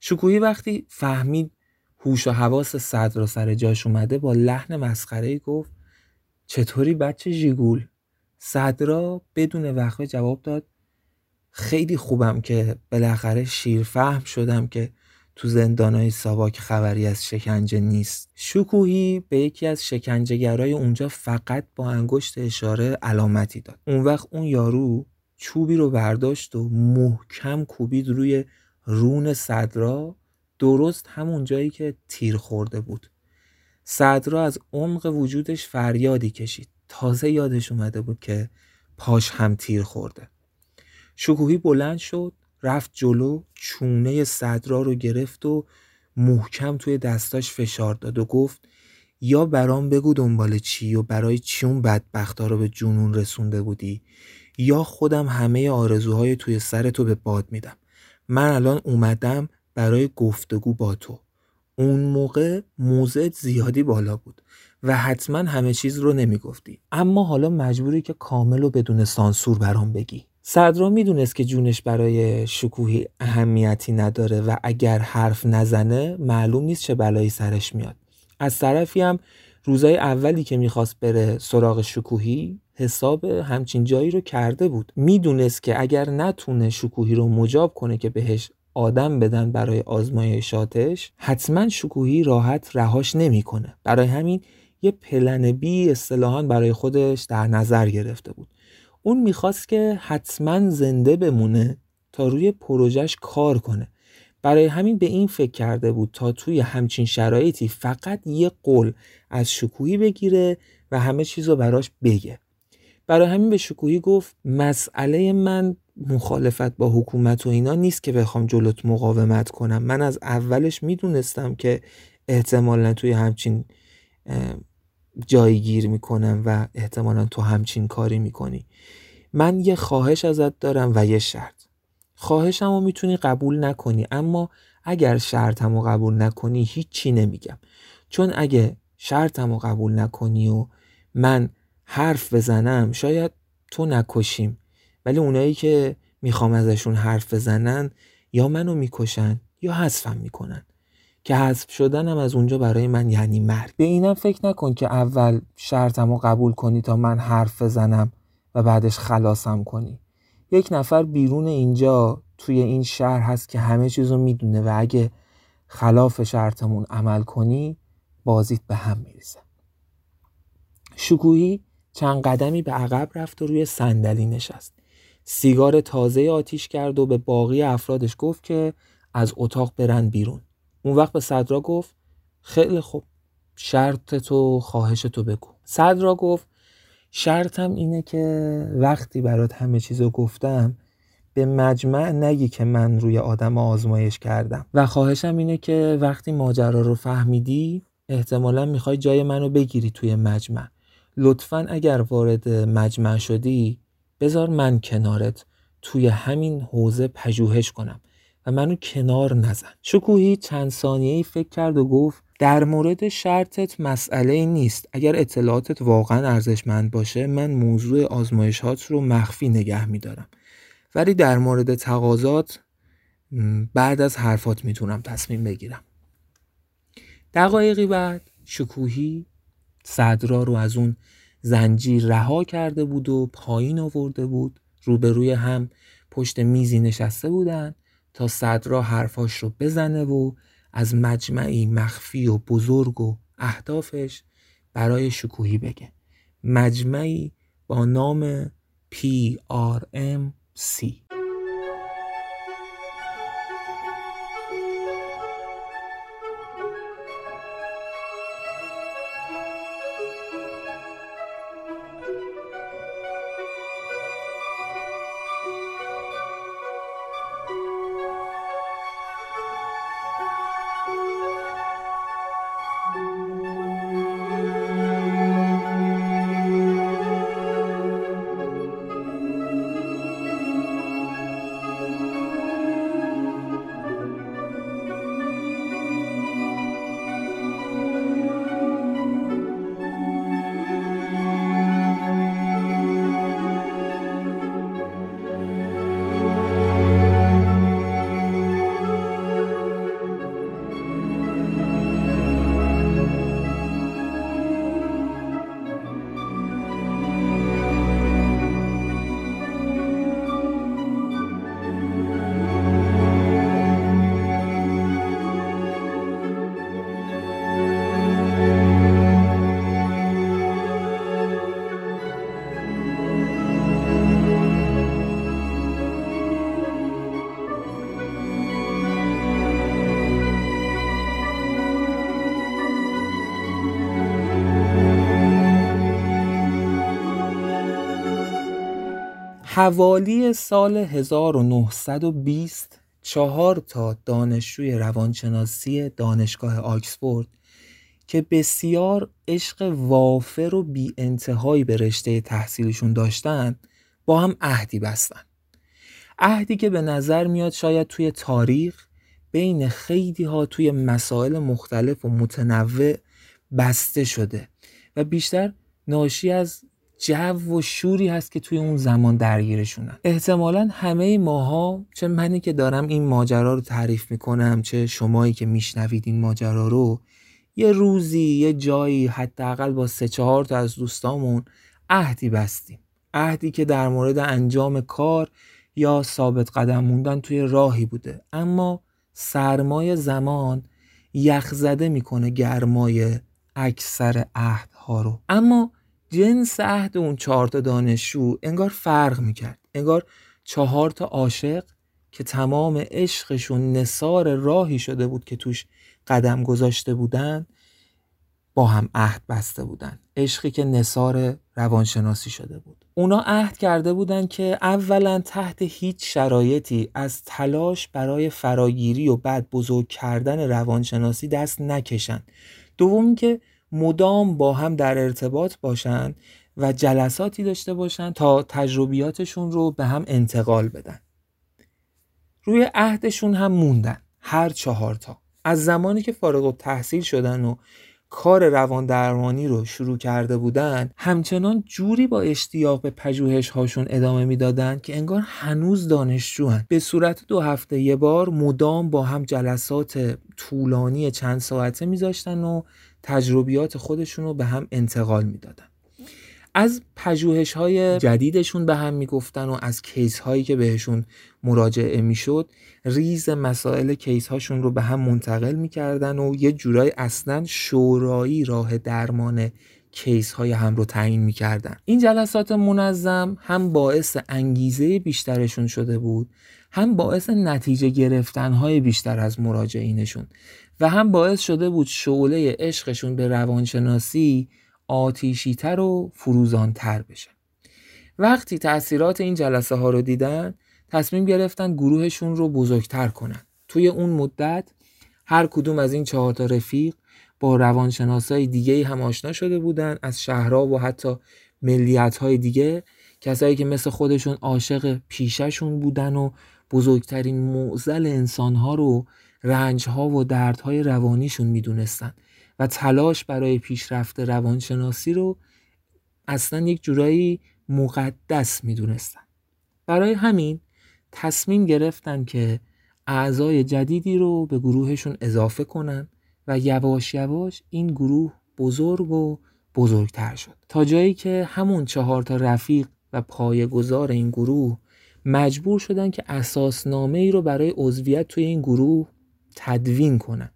شکوهی وقتی فهمید هوش و حواس صدر و سر جاش اومده با لحن مسخره گفت چطوری بچه جیگول صدرا بدون وقفه جواب داد خیلی خوبم که بالاخره شیرفهم شدم که تو زندانهای ساواک خبری از شکنجه نیست. شکوهی به یکی از شکنجهگرای اونجا فقط با انگشت اشاره علامتی داد. اون وقت اون یارو چوبی رو برداشت و محکم کوبید روی رون صدرا درست همون جایی که تیر خورده بود. صدرا از عمق وجودش فریادی کشید. تازه یادش اومده بود که پاش هم تیر خورده. شکوهی بلند شد رفت جلو چونه صدرا رو گرفت و محکم توی دستاش فشار داد و گفت یا برام بگو دنبال چی و برای چی اون بدبختا رو به جنون رسونده بودی؟ یا خودم همه آرزوهای توی سر تو به باد میدم. من الان اومدم برای گفتگو با تو. اون موقع موزت زیادی بالا بود و حتما همه چیز رو نمی‌گفتی. اما حالا مجبوری که کامل و بدون سانسور برام بگی. صدرا می‌دونست که جونش برای شکوهی اهمیتی نداره و اگر حرف نزنه معلوم نیست چه بلایی سرش میاد. از طرفی هم روزای اولی که می‌خواست بره سراغ شکوهی حساب همچین جایی رو کرده بود. می‌دونست که اگر نتونه شکوهی رو مجاب کنه که بهش آدم بدن برای آزمایشاتش حتما شکوهی راحت رهاش نمی‌کنه. برای همین یه پلن بی اصطلاحا برای خودش در نظر گرفته بود. اون می‌خواست که حتما زنده بمونه تا روی پروژش کار کنه. برای همین به این فکر کرده بود تا توی همچین شرایطی فقط یه قول از شکوهی بگیره و همه چیز رو براش بگه. برای همین به شکوهی گفت مسئله من مخالفت با حکومت و اینا نیست که بخوام جلوت مقاومت کنم. من از اولش می‌دونستم که احتمالا توی همچین جایی گیر می‌کنم و احتمالا تو همچین کاری می‌کنی. من یه خواهش ازت دارم و یه شرط. خواهشم رو می‌تونی قبول نکنی اما اگر شرطم رو قبول نکنی هیچی نمیگم. چون اگه شرطم رو قبول نکنی و من حرف بزنم شاید تو نکشیم. ولی اونایی که می‌خوام ازشون حرف بزنن یا منو می‌کشن یا حذفم می‌کنن. که حذف شدنم از اونجا برای من یعنی مرگ. به اینم فکر نکن که اول شرطم رو قبول کنی تا من حرف بزنم و بعدش خلاصم کنی. یک نفر بیرون اینجا توی این شهر هست که همه چیز رو می‌دونه و اگه خلاف شرطمون عمل کنی بازیت به هم میریزه. شکوهی چند قدمی به عقب رفت و روی صندلی نشست. سیگار تازه آتیش کرد و به باقی افرادش گفت که از اتاق برن بیرون. اون وقت به صدرا گفت خیلی خوب شرط تو خواهش تو بگو. صدرا گفت شرطم اینه که وقتی برات همه چیزو گفتم به مجمع نگی که من روی آدم آزمایش کردم. و خواهشم اینه که وقتی ماجرا رو فهمیدی احتمالا می‌خوای جای منو بگیری توی مجمع. لطفا اگر وارد مجمع شدی بذار من کنارت توی همین حوزه پژوهش کنم. و منو کنار نزن. شکوهی چند ثانیه فکر کرد و گفت در مورد شرطت مسئله نیست. اگر اطلاعاتت واقعا ارزشمند باشه من موضوع آزمایشات رو مخفی نگه میدارم. ولی در مورد تقاضات بعد از حرفات می‌تونم تصمیم بگیرم. دقایقی بعد شکوهی صدرا رو از اون زنجیر رها کرده بود و پایین آورده بود. روبروی هم پشت میزی نشسته بودن. تا صدرا حرفاش رو بزنه و از مجمعی مخفی و بزرگ و اهدافش برای شکوهی بگه. مجمعی با نام PRMC حوالی سال 1920 چهار تا دانشجوی روانشناسی دانشگاه آکسفورد که بسیار عشق وافر و بی انتهایی به رشته تحصیلشون داشتن با هم عهدی بستن. عهدی که به نظر میاد شاید توی تاریخ بین خیلی ها توی مسائل مختلف و متنوع بسته شده و بیشتر ناشی از جو و شوری هست که توی اون زمان درگیرشونن احتمالا همه ماها چه منی که دارم این ماجرا رو تعریف می‌کنم چه شمایی که میشنوید این ماجرا رو یه روزی یه جایی حداقل با سه چهار تا از دوستامون عهدی بستیم. عهدی که در مورد انجام کار یا ثابت قدم موندن توی راهی بوده. اما سرمای زمان یخزده می‌کنه گرمای اکثر عهدها رو. اما جنس عهد اون چهار تا دانشجو انگار فرق می‌کرد. انگار چهار تا عاشق که تمام عشقشون نصار راهی شده بود که توش قدم گذاشته بودن با هم عهد بسته بودن. عشقی که نصار روانشناسی شده بود. اونا عهد کرده بودن که اولا تحت هیچ شرایطی از تلاش برای فراگیری و بعد بزرگ کردن روانشناسی دست نکشن. دوم که مدام با هم در ارتباط باشن و جلساتی داشته باشن تا تجربیاتشون رو به هم انتقال بدن. روی عهدشون هم موندن هر چهارتا از زمانی که فارغ تحصیل شدن و کار روان درمانی رو شروع کرده بودن همچنان جوری با اشتیاق به پژوهش هاشون ادامه می‌دادند که انگار هنوز دانشجوان. به صورت دو هفته یه بار مدام با هم جلسات طولانی چند ساعته میذاشتن و تجربیات خودشون رو به هم انتقال می‌دادن. از پژوهش های جدیدشون به هم می‌گفتن و از case هایی که بهشون مراجعه می‌شد ریز مسائل case هاشون رو به هم منتقل می‌کردن و یه جورایی اصلا شورایی راه درمان case های هم رو تعیین می‌کردن. این جلسات منظم هم باعث انگیزه بیشترشون شده بود هم باعث نتیجه گرفتن های بیشتر از مراجعینشون. و هم باعث شده بود شعله عشقشون به روانشناسی آتیشیتر و فروزانتر بشه. وقتی تاثیرات این جلسه ها رو دیدن تصمیم گرفتن گروهشون رو بزرگتر کنن. توی اون مدت هر کدوم از این چهار تا رفیق با روانشناسای دیگه هم آشنا شده بودن از شهرها و حتی ملیت های دیگه کسایی که مثل خودشون عاشق پیششون بودن و بزرگترین معزل انسانها رو رنجها و دردهای روانیشون می‌دونستن و تلاش برای پیشرفت روانشناسی رو اصلا یک جورایی مقدس می‌دونستن. برای همین تصمیم گرفتن که اعضای جدیدی رو به گروهشون اضافه کنن و یواش یواش این گروه بزرگ و بزرگتر شد. تا جایی که همون چهار تا رفیق و پایه‌گذار این گروه مجبور شدن که اساسنامه ای رو برای عضویت توی این گروه تدوین کنن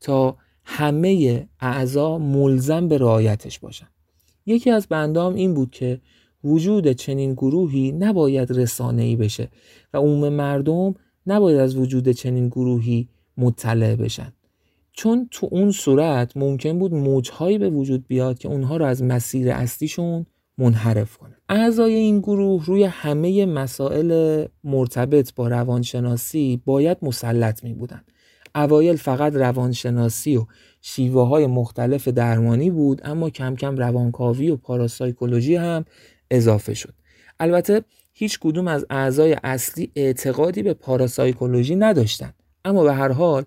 تا همه اعضا ملزم به رعایتش باشن. یکی از بندام این بود که وجود چنین گروهی نباید رسانه ای بشه و عموم مردم نباید از وجود چنین گروهی مطلع بشن. چون تو اون صورت ممکن بود موجهایی به وجود بیاد که اونها رو از مسیر اصلیشون منحرف کنه اعضای این گروه روی همه مسائل مرتبط با روانشناسی باید مسلط می بودن اوایل فقط روانشناسی و شیوه های مختلف درمانی بود اما کم کم روانکاوی و پاراسایکولوژی هم اضافه شد. البته هیچ کدوم از اعضای اصلی اعتقادی به پاراسایکولوژی نداشتند. اما به هر حال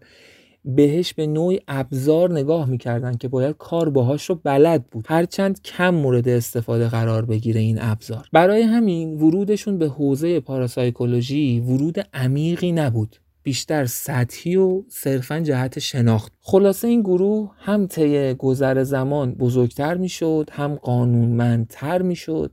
بهش به نوعی ابزار نگاه می‌کردن که باید کار باهاش رو بلد بود. هرچند کم مورد استفاده قرار بگیره این ابزار. برای همین ورودشون به حوزه پاراسایکولوژی ورود عمیقی نبود. بیشتر سطحی و صرفا جهت شناخت. خلاصه این گروه هم طی گذر زمان بزرگتر می‌شد هم قانونمندتر می‌شد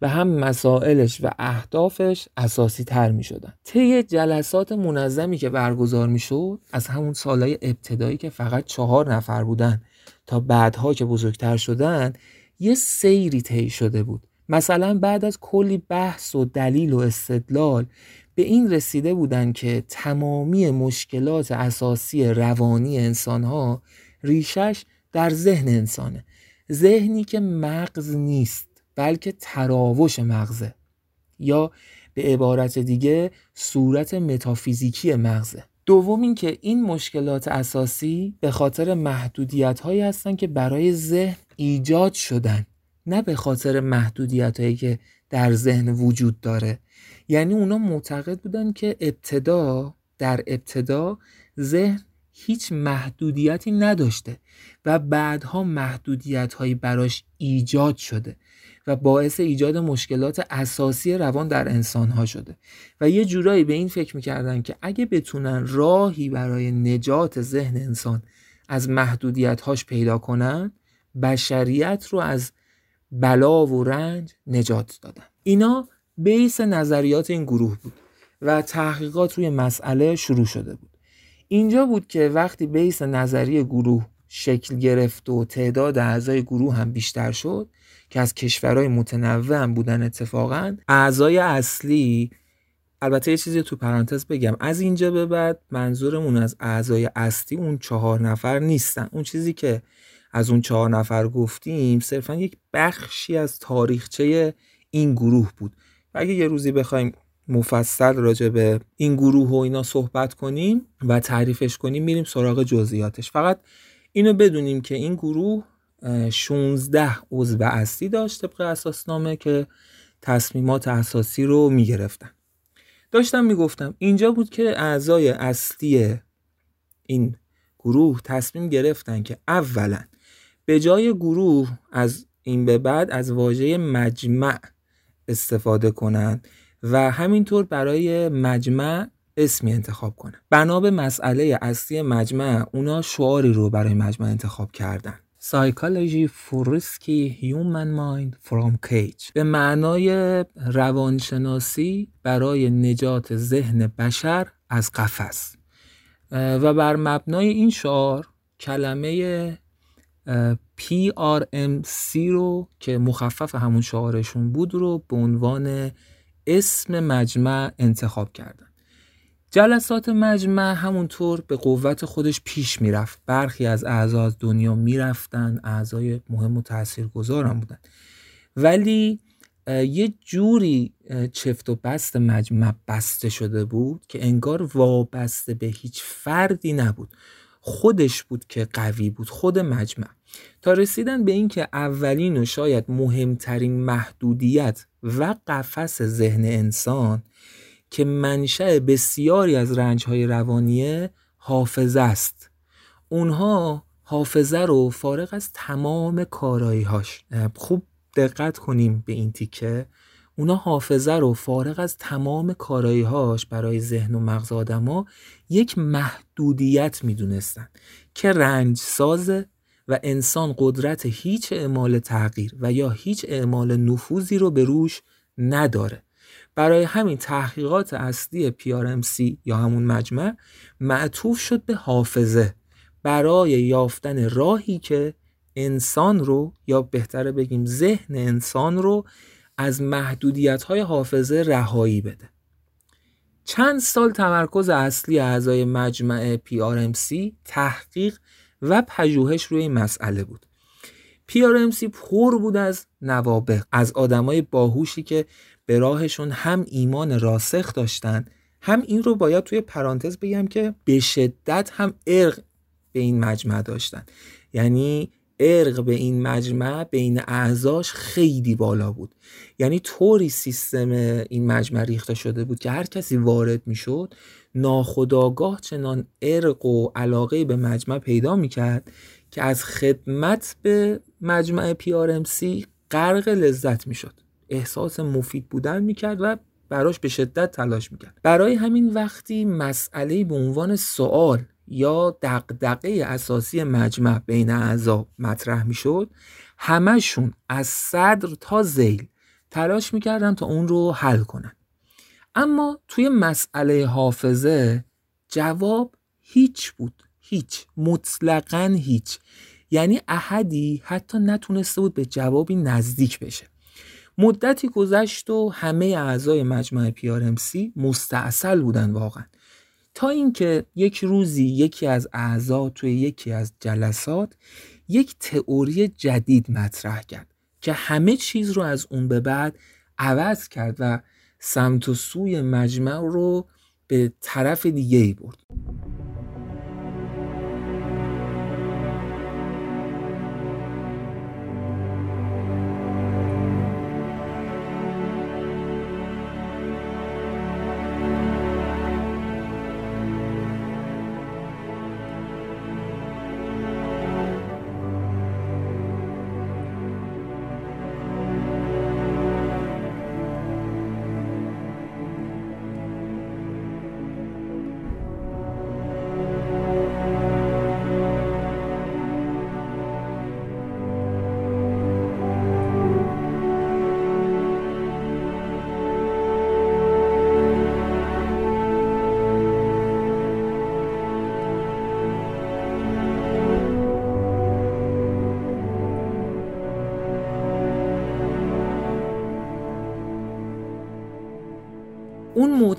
و هم مسائلش و اهدافش اساسی تر می شدن طی جلسات منظمی که برگزار می شد از همون سالهای ابتدایی که فقط چهار نفر بودن تا بعدها که بزرگتر شدن یه سیری طی شده بود. مثلا بعد از کلی بحث و دلیل و استدلال به این رسیده بودن که تمامی مشکلات اساسی روانی انسانها ریشش در ذهن انسانه. ذهنی که مغز نیست بلکه تراوش مغزه. یا به عبارت دیگه صورت متافیزیکی مغزه. دوم اینکه این مشکلات اساسی به خاطر محدودیت هایی هستن که برای ذهن ایجاد شدن نه به خاطر محدودیت هایی که در ذهن وجود داره. یعنی اونا معتقد بودن که ابتدا در ابتدا ذهن هیچ محدودیتی نداشته و بعدها محدودیت هایی براش ایجاد شده و باعث ایجاد مشکلات اساسی روان در انسان ها شده. و یه جورایی به این فکر می‌کردن که اگه بتونن راهی برای نجات ذهن انسان از محدودیت هاش پیدا کنن بشریت رو از بلا و رنج نجات دادن. اینا بیس نظریات این گروه بود و تحقیقات روی مسئله شروع شده بود. اینجا بود که وقتی بیس نظری گروه شکل گرفت و تعداد اعضای گروه هم بیشتر شد که از کشورهای متنوع هم بودن اتفاقا اعضای اصلی البته یه چیزی تو پرانتز بگم از اینجا به بعد منظورمون از اعضای اصلی اون چهار نفر نیستن. اون چیزی که از اون چهار نفر گفتیم صرفا یک بخشی از تاریخچه این گروه بود. اگه یه روزی بخوایم مفصل راجع به این گروه و اینا صحبت کنیم و تعریفش کنیم میریم سراغ جزئیاتش. فقط اینو بدونیم که این گروه 16 عضو اصلی داشت طبق اساسنامه که تصمیمات اساسی رو می‌گرفتن. داشتم می‌گفتم اینجا بود که اعضای اصلی این گروه تصمیم گرفتن که اولا به جای گروه از این به بعد از واژه مجمع استفاده کنند و همینطور برای مجمع اسمی انتخاب کنن. بنا به مسئله اصلی مجمع اونا شعاری رو برای مجمع انتخاب کردن. For Risky Human Mind from Cage. به معنای روانشناسی برای نجات ذهن بشر از قفس. و بر مبنای این شعار کلمه PRMC رو که مخفف همون شعارشون بود رو به عنوان اسم مجمع انتخاب کردن. جلسات مجمع همونطور به قوت خودش پیش می‌رفت. برخی از اعضا از دنیا می‌رفتن اعضای مهم و تاثیرگذار هم بودن. ولی یه جوری چفت و بست مجمع بسته شده بود که انگار وابسته به هیچ فردی نبود. خودش بود که قوی بود خود مجمع. تا رسیدن به اینکه اولین و شاید مهمترین محدودیت و قفس ذهن انسان که منشأ بسیاری از رنجهای روانیه حافظه است. اونها حافظه رو فارغ از تمام کاراییهاش. خوب دقت کنیم به این تیکه. اونا حافظه رو فارغ از تمام کاراییهاش برای ذهن و مغز آدما یک محدودیت می‌دونستن که رنج سازه و انسان قدرت هیچ اعمال تغییر و یا هیچ اعمال نفوذی رو به روش نداره. برای همین تحقیقات اصلی PRMC یا همون مجمع معطوف شد به حافظه برای یافتن راهی که انسان رو یا بهتره بگیم ذهن انسان رو از محدودیت های حافظه رهایی بده. چند سال تمرکز اصلی اعضای مجمع PRMC تحقیق و پژوهش روی این مسئله بود. PRMC پر بود از نوابق از آدمای باهوشی که به راهشون هم ایمان راسخ داشتن هم این رو باید توی پرانتز بگم که به شدت هم ارق به این مجمع داشتن. یعنی ارق به این مجمع بین اعضاش خیلی بالا بود. یعنی طوری سیستم این مجمع ریخته شده بود که هر کسی وارد می‌شد ناخداگاه چنان ارق و علاقه به مجمع پیدا می‌کرد که از خدمت به مجمع PRMC غرق لذت می‌شد. احساس مفید بودن می‌کرد و براش به شدت تلاش می‌کرد. برای همین وقتی مسئله به عنوان سوال یا دقدقه اساسی مجمع بین اعضا مطرح می‌شد همشون از صدر تا زیل تلاش می‌کردن تا اون رو حل کنن. اما توی مسئله حافظه جواب هیچ بود. هیچ. مطلقا هیچ. یعنی احدی حتی نتونسته بود به جوابی نزدیک بشه. مدتی گذشت و همه اعضای مجمع پیارمسی مستاصل بودن واقعا. تا اینکه یک روزی یکی از اعضا توی یکی از جلسات یک تئوری جدید مطرح کرد که همه چیز رو از اون به بعد عوض کرد و سمت و سوی مجمع رو به طرف دیگه ای برد.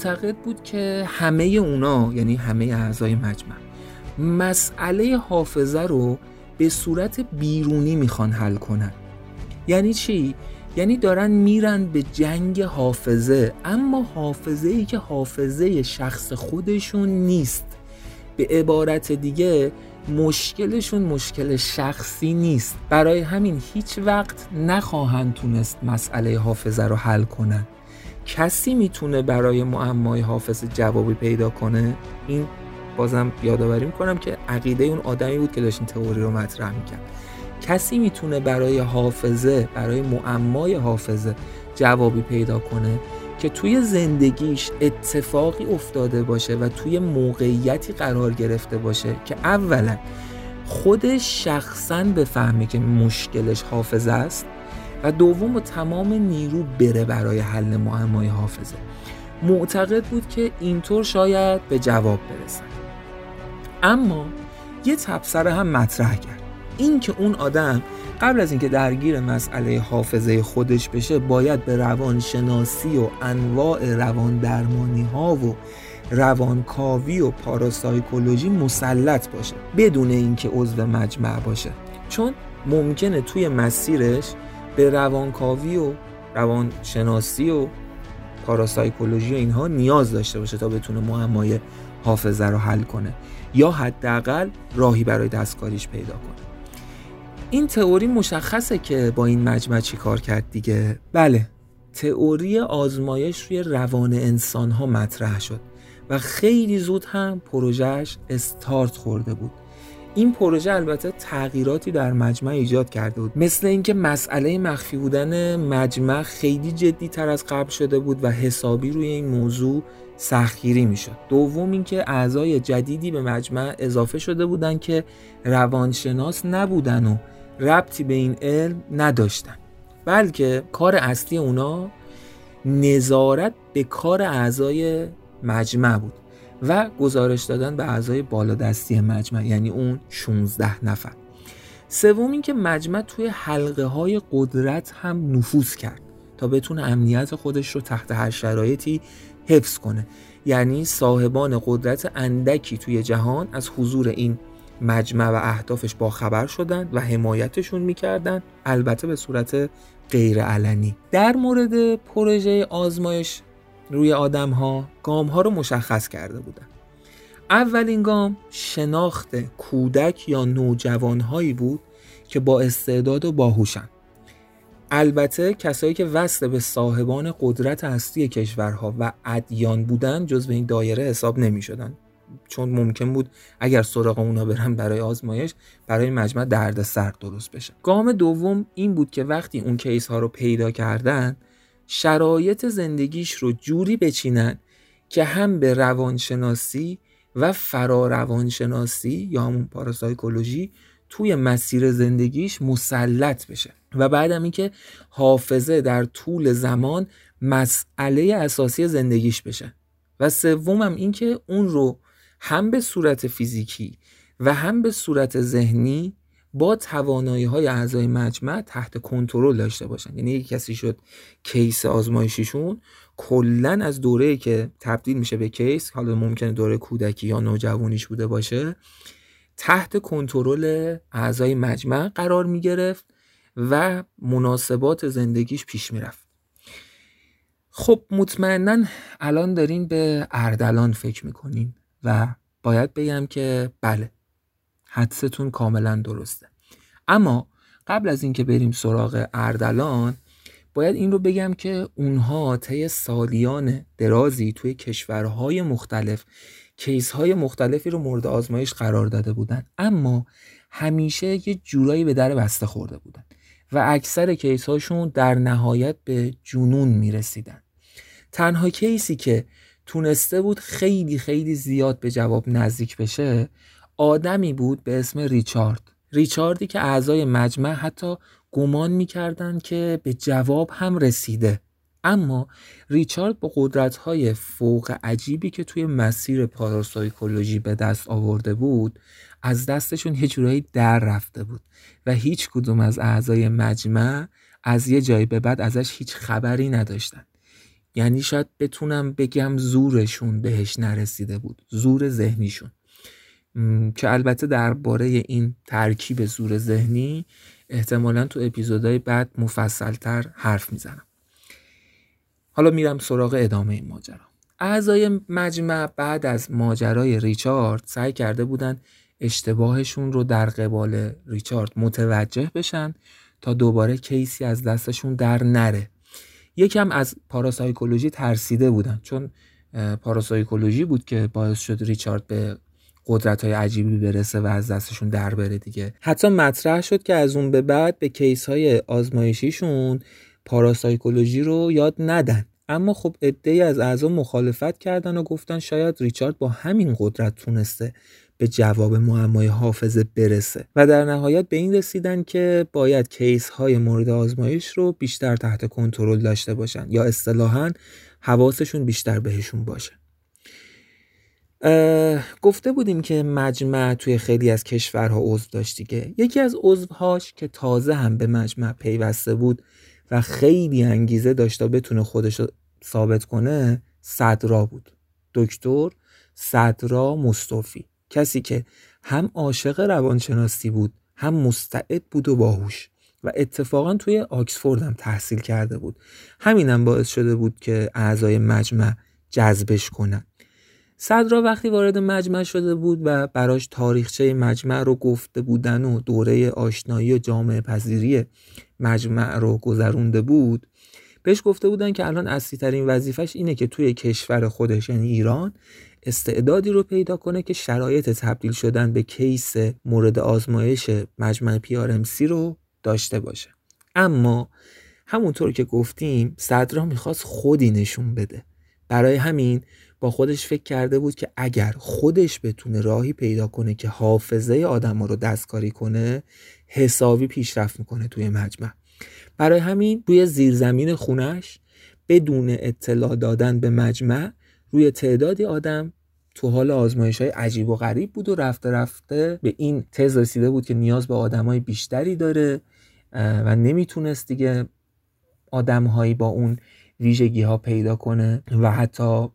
معتقد بود که همه اونا یعنی همه اعضای مجمع مسئله حافظه رو به صورت بیرونی می‌خوان حل کنن. یعنی چی؟ یعنی دارن میرن به جنگ حافظه اما حافظه ای که حافظه شخص خودشون نیست. به عبارت دیگه مشکلشون مشکل شخصی نیست. برای همین هیچ وقت نخواهند تونست مسئله حافظه رو حل کنن. کسی می‌تونه برای معمای حافظه جوابی پیدا کنه؟ این بازم یادآوری می‌کنم که عقیده اون آدمی بود که داشت این تئوری رو مطرح می‌کرد. کسی می‌تونه برای حافظه برای معمای حافظه جوابی پیدا کنه که توی زندگیش اتفاقی افتاده باشه و توی موقعیتی قرار گرفته باشه که اولا خودش شخصا بفهمه که مشکلش حافظه است. و دوم و تمام نیرو بره برای حل معمای حافظه. معتقد بود که اینطور شاید به جواب برسن اما یه تبصره هم مطرح کرد. این که اون آدم قبل از اینکه درگیر مسئله حافظه خودش بشه باید به روانشناسی و انواع روان درمانی ها و روانکاوی و پاراسایکولوژی مسلط باشه بدون اینکه عضو مجمع باشه. چون ممکنه توی مسیرش به روانکاوی و روانشناسی و پاراسایکولوژی و اینها نیاز داشته باشه تا بتونه معمای حافظه رو حل کنه یا حداقل راهی برای دستکاریش پیدا کنه. این تئوری مشخصه که با این مجمع چی کار کرد دیگه؟ بله تئوری آزمایش روی روان انسان ها مطرح شد و خیلی زود هم پروژهش استارت خورده بود. این پروژه البته تغییراتی در مجمع ایجاد کرده بود. مثل اینکه مسئله مخفی بودن مجمع خیلی جدی تر از قبل شده بود و حسابی روی این موضوع سختگیری می‌شد. دوم اینکه اعضای جدیدی به مجمع اضافه شده بودند که روانشناس نبودن و ربطی به این علم نداشتن. بلکه کار اصلی اونا نظارت به کار اعضای مجمع بود. و گزارش دادن به اعضای بالادستی مجمع یعنی اون 16 نفر. سوم اینکه مجمع توی حلقه های قدرت هم نفوذ کرد تا بتونه امنیت خودش رو تحت هر شرایطی حفظ کنه. یعنی صاحبان قدرت اندکی توی جهان از حضور این مجمع و اهدافش با خبر شدن و حمایتشون می‌کردن البته به صورت غیر علنی در مورد پروژه آزمایش روی آدم ها گام ها رو مشخص کرده بودن. اولین گام شناخت کودک یا نوجوان هایی بود که با استعداد و باهوشن. البته کسایی که وصل به صاحبان قدرت اصلی کشورها و ادیان بودن جز به این دایره حساب نمی شدن چون ممکن بود اگر سراغ اونا برن برای آزمایش برای مجمع درد سرد درست بشه. گام دوم این بود که وقتی اون کیس ها رو پیدا کردن شرایط زندگیش رو جوری بچینن که هم به روانشناسی و فراروانشناسی یا همون پاراسایکولوژی توی مسیر زندگیش مسلط بشه. و بعدم اینکه حافظه در طول زمان مسئله اساسی زندگیش بشه. و سومم اینکه اون رو هم به صورت فیزیکی و هم به صورت ذهنی با توانایی های اعضای مجمع تحت کنترل داشته باشن یعنی یک کسی شد کیس آزمایشیشون کلا از دوره که تبدیل میشه به کیس حالا ممکنه دوره کودکی یا نوجوانیش بوده باشه تحت کنترل اعضای مجمع قرار می‌گرفت و مناسبات زندگیش پیش می‌رفت. خب مطمئنا الان دارین به اردلان فکر می‌کنین و باید بگم که بله. حدستون کاملا درسته. اما قبل از اینکه بریم سراغ اردلان باید این رو بگم که اونها طی سالیان درازی توی کشورهای مختلف کیس های مختلفی رو مورد آزمایش قرار داده بودن. اما همیشه یه جورایی به در بسته خورده بودن و اکثر کیس هاشون در نهایت به جنون می‌رسیدن. تنها کیسی که تونسته بود خیلی خیلی زیاد به جواب نزدیک بشه آدمی بود به اسم ریچارد. ریچاردی که اعضای مجمع حتی گمان می‌کردند که به جواب هم رسیده. اما ریچارد با قدرت‌های فوق عجیبی که توی مسیر پاراسایکولوژی به دست آورده بود از دستشون یه جورایی در رفته بود و هیچ کدوم از اعضای مجمع از یه جایی به بعد ازش هیچ خبری نداشتن. یعنی شاید بتونم بگم زورشون بهش نرسیده بود زور ذهنیشون. که البته درباره این ترکیب زور ذهنی احتمالا تو اپیزودهای بعد مفصلتر حرف می‌زنم. حالا میرم سراغ ادامه این ماجرا. اعضای مجمع بعد از ماجرای ریچارد سعی کرده بودن اشتباهشون رو در قبال ریچارد متوجه بشن تا دوباره کیسی از دستشون در نره. یکم از پاراسایکولوژی ترسیده بودن چون پاراسایکولوژی بود که باعث شد ریچارد به قدرت های عجیبی برسه و از دستشون در بره دیگه. حتی مطرح شد که از اون به بعد به کیس های آزمایشیشون پاراسایکولوژی رو یاد ندن. اما خب عدهای از اعضا مخالفت کردن و گفتن شاید ریچارد با همین قدرت تونسته به جواب معمای حافظه برسه. و در نهایت به این رسیدن که باید کیس های مورد آزمایش رو بیشتر تحت کنترل داشته باشن یا اصطلاحا حواسشون بیشتر بهشون باشه. گفته بودیم که مجمع توی خیلی از کشورها عضو داشت دیگه. یکی از عضوهاش که تازه هم به مجمع پیوسته بود و خیلی انگیزه داشت تا بتونه خودش رو ثابت کنه صدرا بود. دکتر صدرا مصطفی. کسی که هم عاشق روانشناسی بود هم مستعد بود و باهوش و اتفاقا توی آکسفورد هم تحصیل کرده بود. همینم باعث شده بود که اعضای مجمع جذبش کنن. صدرا وقتی وارد مجمع شده بود و براش تاریخچه مجمع رو گفته بودن و دوره آشنایی و جامعه پذیری مجمع رو گذرونده بود بهش گفته بودن که الان اصلی ترین وظیفش اینه که توی کشور خودش یعنی ایران استعدادی رو پیدا کنه که شرایط تبدیل شدن به کیس مورد آزمایش مجمع سی رو داشته باشه. اما همونطور که گفتیم صدرا می‌خواست خودی نشون بده. برای همین با خودش فکر کرده بود که اگر خودش بتونه راهی پیدا کنه که حافظه آدم رو دستکاری کنه حسابی پیشرفت می‌کنه توی مجمع. برای همین روی زیرزمین خونش بدون اطلاع دادن به مجمع روی تعدادی آدم تو حال آزمایش های عجیب و غریب بود و رفته رفته به این تز رسیده بود که نیاز به آدم های بیشتری داره و نمی‌تونست دیگه آدم هایی با اون ویژگی ها پیدا کنه و حتی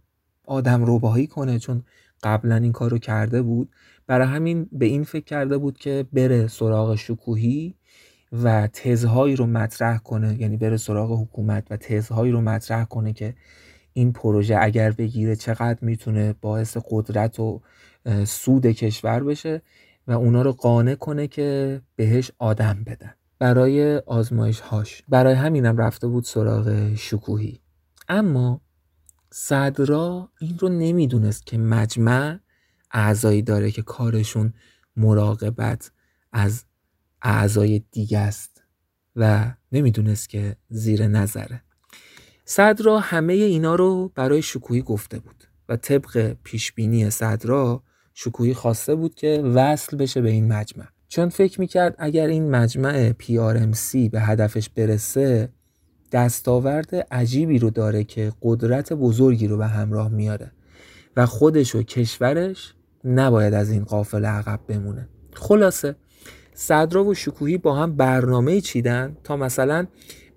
آدم روباهی کنه چون قبلا این کار رو کرده بود. برای همین به این فکر کرده بود که بره سراغ شکوهی و تزهایی رو مطرح کنه. یعنی بره سراغ حکومت و تزهایی رو مطرح کنه که این پروژه اگر بگیره چقدر می‌تونه باعث قدرت و سود کشور بشه و اونا رو قانع کنه که بهش آدم بدن. برای آزمایش هاش برای همینم رفته بود سراغ شکوهی. اما صدرا این رو نمی‌دونست که مجمع اعضایی داره که کارشون مراقبت از اعضای دیگه است و نمی‌دونست که زیر نظره. صدرا همه اینا رو برای شکوهی گفته بود و طبق پیشبینی صدرا شکوهی خواسته بود که وصل بشه به این مجمع. چون فکر می‌کرد اگر این مجمع PRMC به هدفش برسه دستاورد عجیبی رو داره که قدرت بزرگی رو به همراه میاره و خودش و کشورش نباید از این قافل عقب بمونه. خلاصه صدرا و شکوهی با هم برنامه چیدن تا مثلا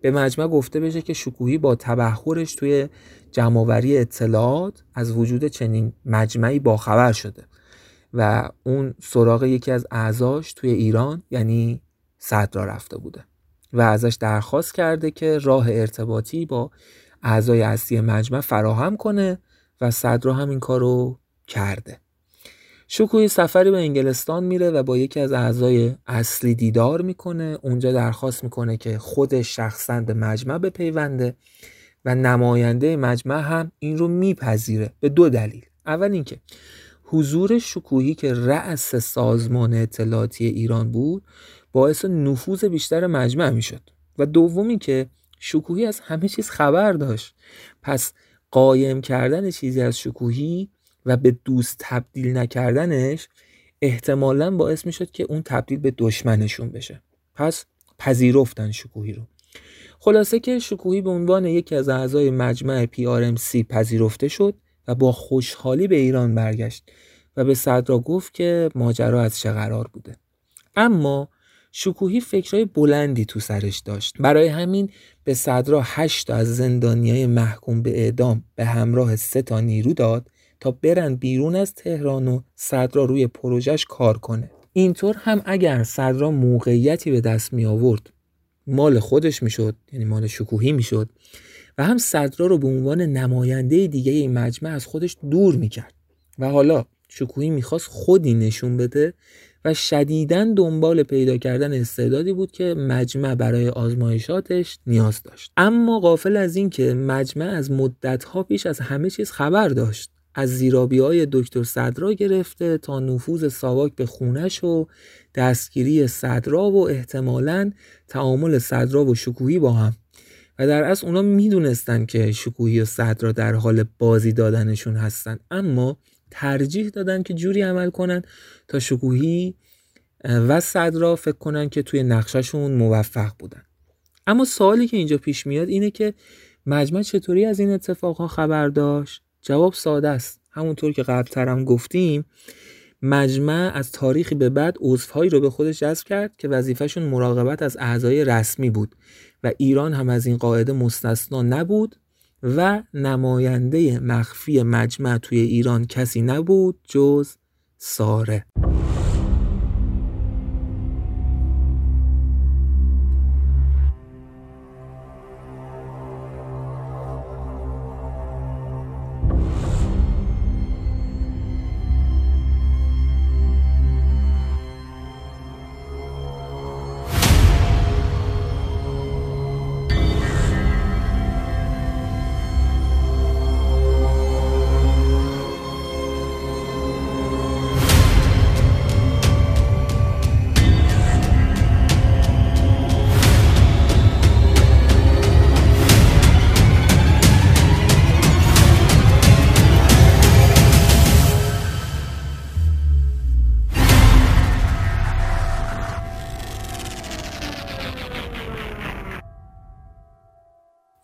به مجمع گفته بشه که شکوهی با تبهرش توی جمعوری اطلاعات از وجود چنین مجمعی باخبر شده و اون سراغ یکی از اعضاش توی ایران یعنی صدرا رفته بوده. و ازش درخواست کرده که راه ارتباطی با اعضای اصلی مجمع فراهم کنه و صدرا هم این کارو کرده. شکوی سفری به انگلستان میره و با یکی از اعضای اصلی دیدار می‌کنه. اونجا درخواست می‌کنه که خودش شخصا به مجمع بپیونده و نماینده مجمع هم این رو میپذیره به دو دلیل. اول اینکه حضور شکوهی که رأس سازمان اطلاعاتی ایران بود باعث نفوذ بیشتر مجمع می‌شد. و دومی که شکوهی از همه چیز خبر داشت. پس قایم کردن چیزی از شکوهی و به دوست تبدیل نکردنش احتمالا باعث می‌شد که اون تبدیل به دشمنشون بشه. پس پذیرفتن شکوهی رو. خلاصه که شکوهی به عنوان یکی از اعضای مجمع PRMC پذیرفته شد. و با خوشحالی به ایران برگشت و به صدرا گفت که ماجرا از چه قرار بوده. اما شکوهی فکرهای بلندی تو سرش داشت. برای همین به صدرا هشت از زندانیای محکوم به اعدام به همراه سه تا نیرو داد تا برن بیرون از تهران و صدرا روی پروژش کار کنه. اینطور هم اگر صدرا موقعیتی به دست می آورد مال خودش می‌شد یعنی مال شکوهی می‌شد هم صدرا رو به عنوان نماینده دیگه این مجمع از خودش دور می‌کرد. و حالا شکوهی می‌خواست خودی نشون بده و شدیدا دنبال پیدا کردن استعدادی بود که مجمع برای آزمایشاتش نیاز داشت. اما قافل از این که مجمع از مدتها پیش از همه چیز خبر داشت. از زیرابی های دکتر صدرا گرفته تا نفوذ ساواک به خونش و دستگیری صدرا و احتمالا تعامل صدرا و شکوهی با هم. و در اصل اونا می‌دونستن که شکوهی و صدرا در حال بازی دادنشون هستن. اما ترجیح دادن که جوری عمل کنن تا شکوهی و صدرا فکر کنن که توی نقششون موفق بودن. اما سوالی که اینجا پیش میاد اینه که مجمع چطوری از این اتفاقها خبر داشت؟ جواب ساده است. همونطور که قبلترم گفتیم مجمع از تاریخی به بعد عضوهایی رو به خودش جذب کرد که وظیفهشون مراقبت از اعضای رسمی بود. و ایران هم از این قاعده مستثنا نبود و نماینده مخفی مجمع توی ایران کسی نبود جز ساره.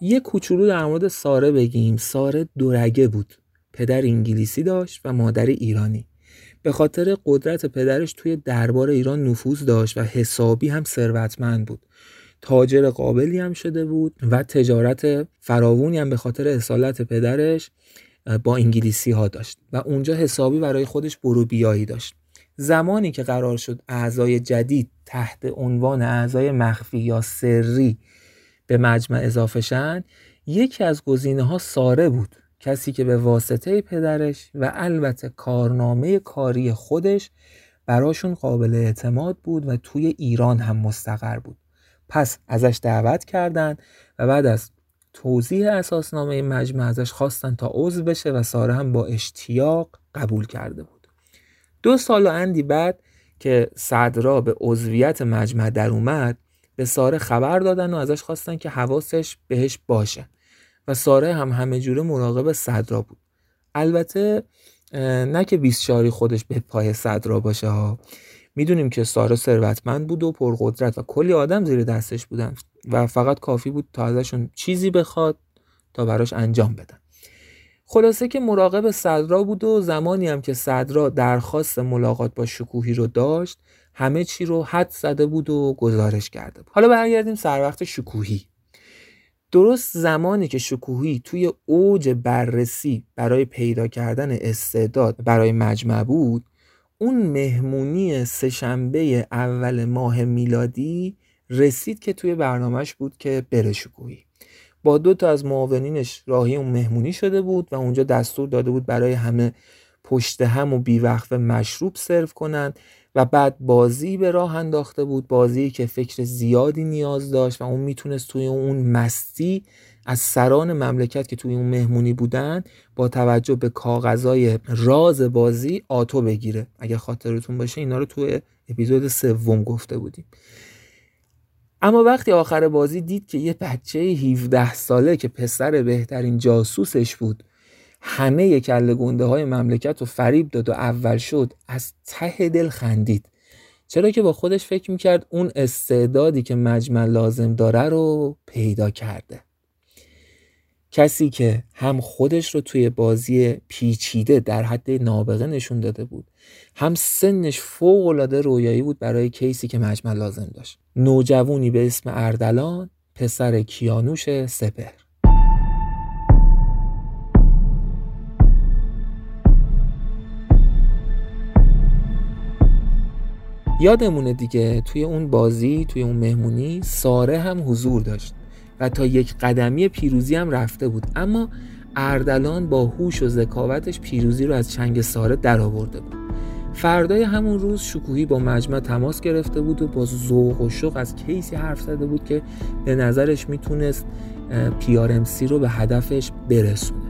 یه کوچولو در مورد ساره بگیم. ساره دورگه بود. پدر انگلیسی داشت و مادر ایرانی. به خاطر قدرت پدرش توی دربار ایران نفوذ داشت و حسابی هم ثروتمند بود. تاجر قابلی هم شده بود و تجارت فراوونی هم به خاطر اصالت پدرش با انگلیسی ها داشت و اونجا حسابی برای خودش برو بیایی داشت. زمانی که قرار شد اعضای جدید تحت عنوان اعضای مخفی یا سری به مجمع اضافه شن یکی از گزینه ها ساره بود. کسی که به واسطه پدرش و البته کارنامه کاری خودش براشون قابل اعتماد بود و توی ایران هم مستقر بود. پس ازش دعوت کردند و بعد از توضیح اساسنامه مجمع ازش خواستن تا عضو بشه و ساره هم با اشتیاق قبول کرده بود. دو سال و اندی بعد که صدرا به عضویت مجمع در اومد به ساره خبر دادن و ازش خواستن که حواسش بهش باشه. و ساره هم همه جوره مراقب صدرا بود. البته نه که بیسچاری خودش به پای صدرا باشه ها. می‌دونیم که ساره ثروتمند بود و پرقدرت و کلی آدم زیر دستش بودن و فقط کافی بود تا ازشون چیزی بخواد تا براش انجام بدن. خلاصه که مراقب صدرا بود و زمانی هم که صدرا درخواست ملاقات با شکوهی رو داشت همه چی رو حد زده بود و گزارش کرده بود. حالا برگردیم سر وقت شکوهی. درست زمانی که شکوهی توی اوج بررسی برای پیدا کردن استعداد برای مجمع بود اون مهمونی سهشنبه اول ماه میلادی رسید که توی برنامهش بود که بره شکوهی. با دو تا از معاونینش راهی اون مهمونی شده بود و اونجا دستور داده بود برای همه پشت هم و بیوقف مشروب سرو کنند. و بعد بازی به راه انداخته بود بازی که فکر زیادی نیاز داشت و اون می‌تونست توی اون مستی از سران مملکت که توی اون مهمونی بودن با توجه به کاغذای راز بازی آتو بگیره. اگه خاطرتون باشه اینا رو توی اپیزود سوم گفته بودیم. اما وقتی آخر بازی دید که یه بچه 17 ساله که پسر بهترین جاسوسش بود همه کله گنده های مملکت رو فریب داد و اول شد از ته دل خندید. چرا که با خودش فکر می‌کرد اون استعدادی که مجمع لازم داره رو پیدا کرده. کسی که هم خودش رو توی بازی پیچیده در حد نابغه نشون داده بود هم سنش فوق العاده رویایی بود برای کیسی که مجمع لازم داشت. نوجوونی به اسم اردلان پسر کیانوش سپهر. یادمونه دیگه توی اون بازی توی اون مهمونی ساره هم حضور داشت و تا یک قدمی پیروزی هم رفته بود. اما اردلان با هوش و ذکاوتش پیروزی رو از چنگ ساره درآورده بود. فردای همون روز شکوهی با مجمع تماس گرفته بود و با ذوق و شوق از کیسی حرف زده بود که به نظرش می‌تونست پیارمسی رو به هدفش برسونه.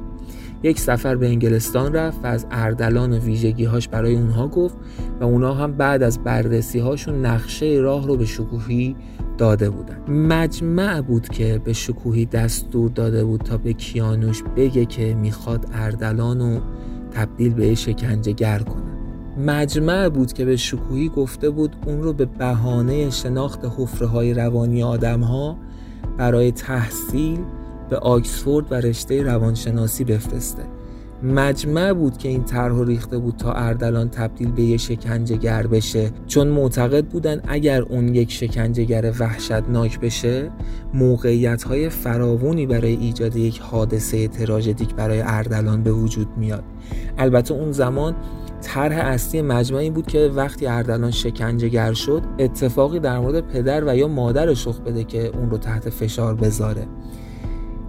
یک سفر به انگلستان رفت و از اردلان و ویژگیهاش برای اونها گفت و اونها هم بعد از بررسی هاشون نقشه راه رو به شکوهی داده بودن. مجمع بود که به شکوهی دستور داده بود تا به کیانوش بگه که می‌خواد اردلان رو تبدیل به شکنجه گر کنه. مجمع بود که به شکوهی گفته بود اون رو به بهانه شناخت حفره های روانی آدم ها برای تحصیل به آکسفورد و رشته روانشناسی بفرسته. مجمع بود که این طرح ریخته بود تا اردلان تبدیل به یه شکنجهگر بشه. چون معتقد بودن اگر اون یک شکنجهگر وحشتناک بشه موقعیت های فراوونی برای ایجاد یک حادثه تراژدیک برای اردلان به وجود میاد. البته اون زمان طرح اصلی مجمع این بود که وقتی اردلان شکنجهگر شد اتفاقی در مورد پدر و یا مادرش رخ بده که اون رو تحت فشار بذاره.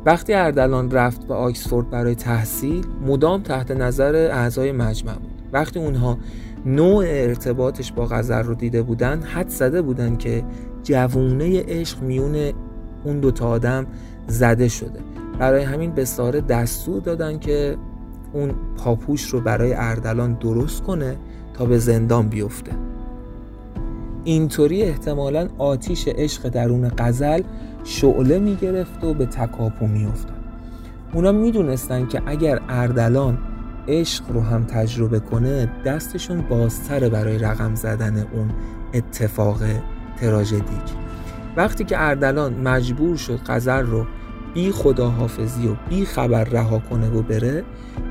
وقتی اردلان رفت به آکسفورد برای تحصیل مدام تحت نظر اعضای مجمع بود. وقتی اونها نوع ارتباطش با غزل رو دیده بودن حد زده بودن که جوونه عشق میون اون دوتا آدم زده شده. برای همین به ساره دستور دادن که اون پاپوش رو برای اردلان درست کنه تا به زندان بیفته. اینطوری احتمالا آتیش عشق درون غزل شعله می‌گرفت و به تکاپو میافتاد. اونا می‌دونستن که اگر اردلان عشق رو هم تجربه کنه دستشون بازتره برای رقم زدن اون اتفاق تراژدیک. وقتی که اردلان مجبور شد غزل رو بی خداحافظی و بی خبر رها کنه و بره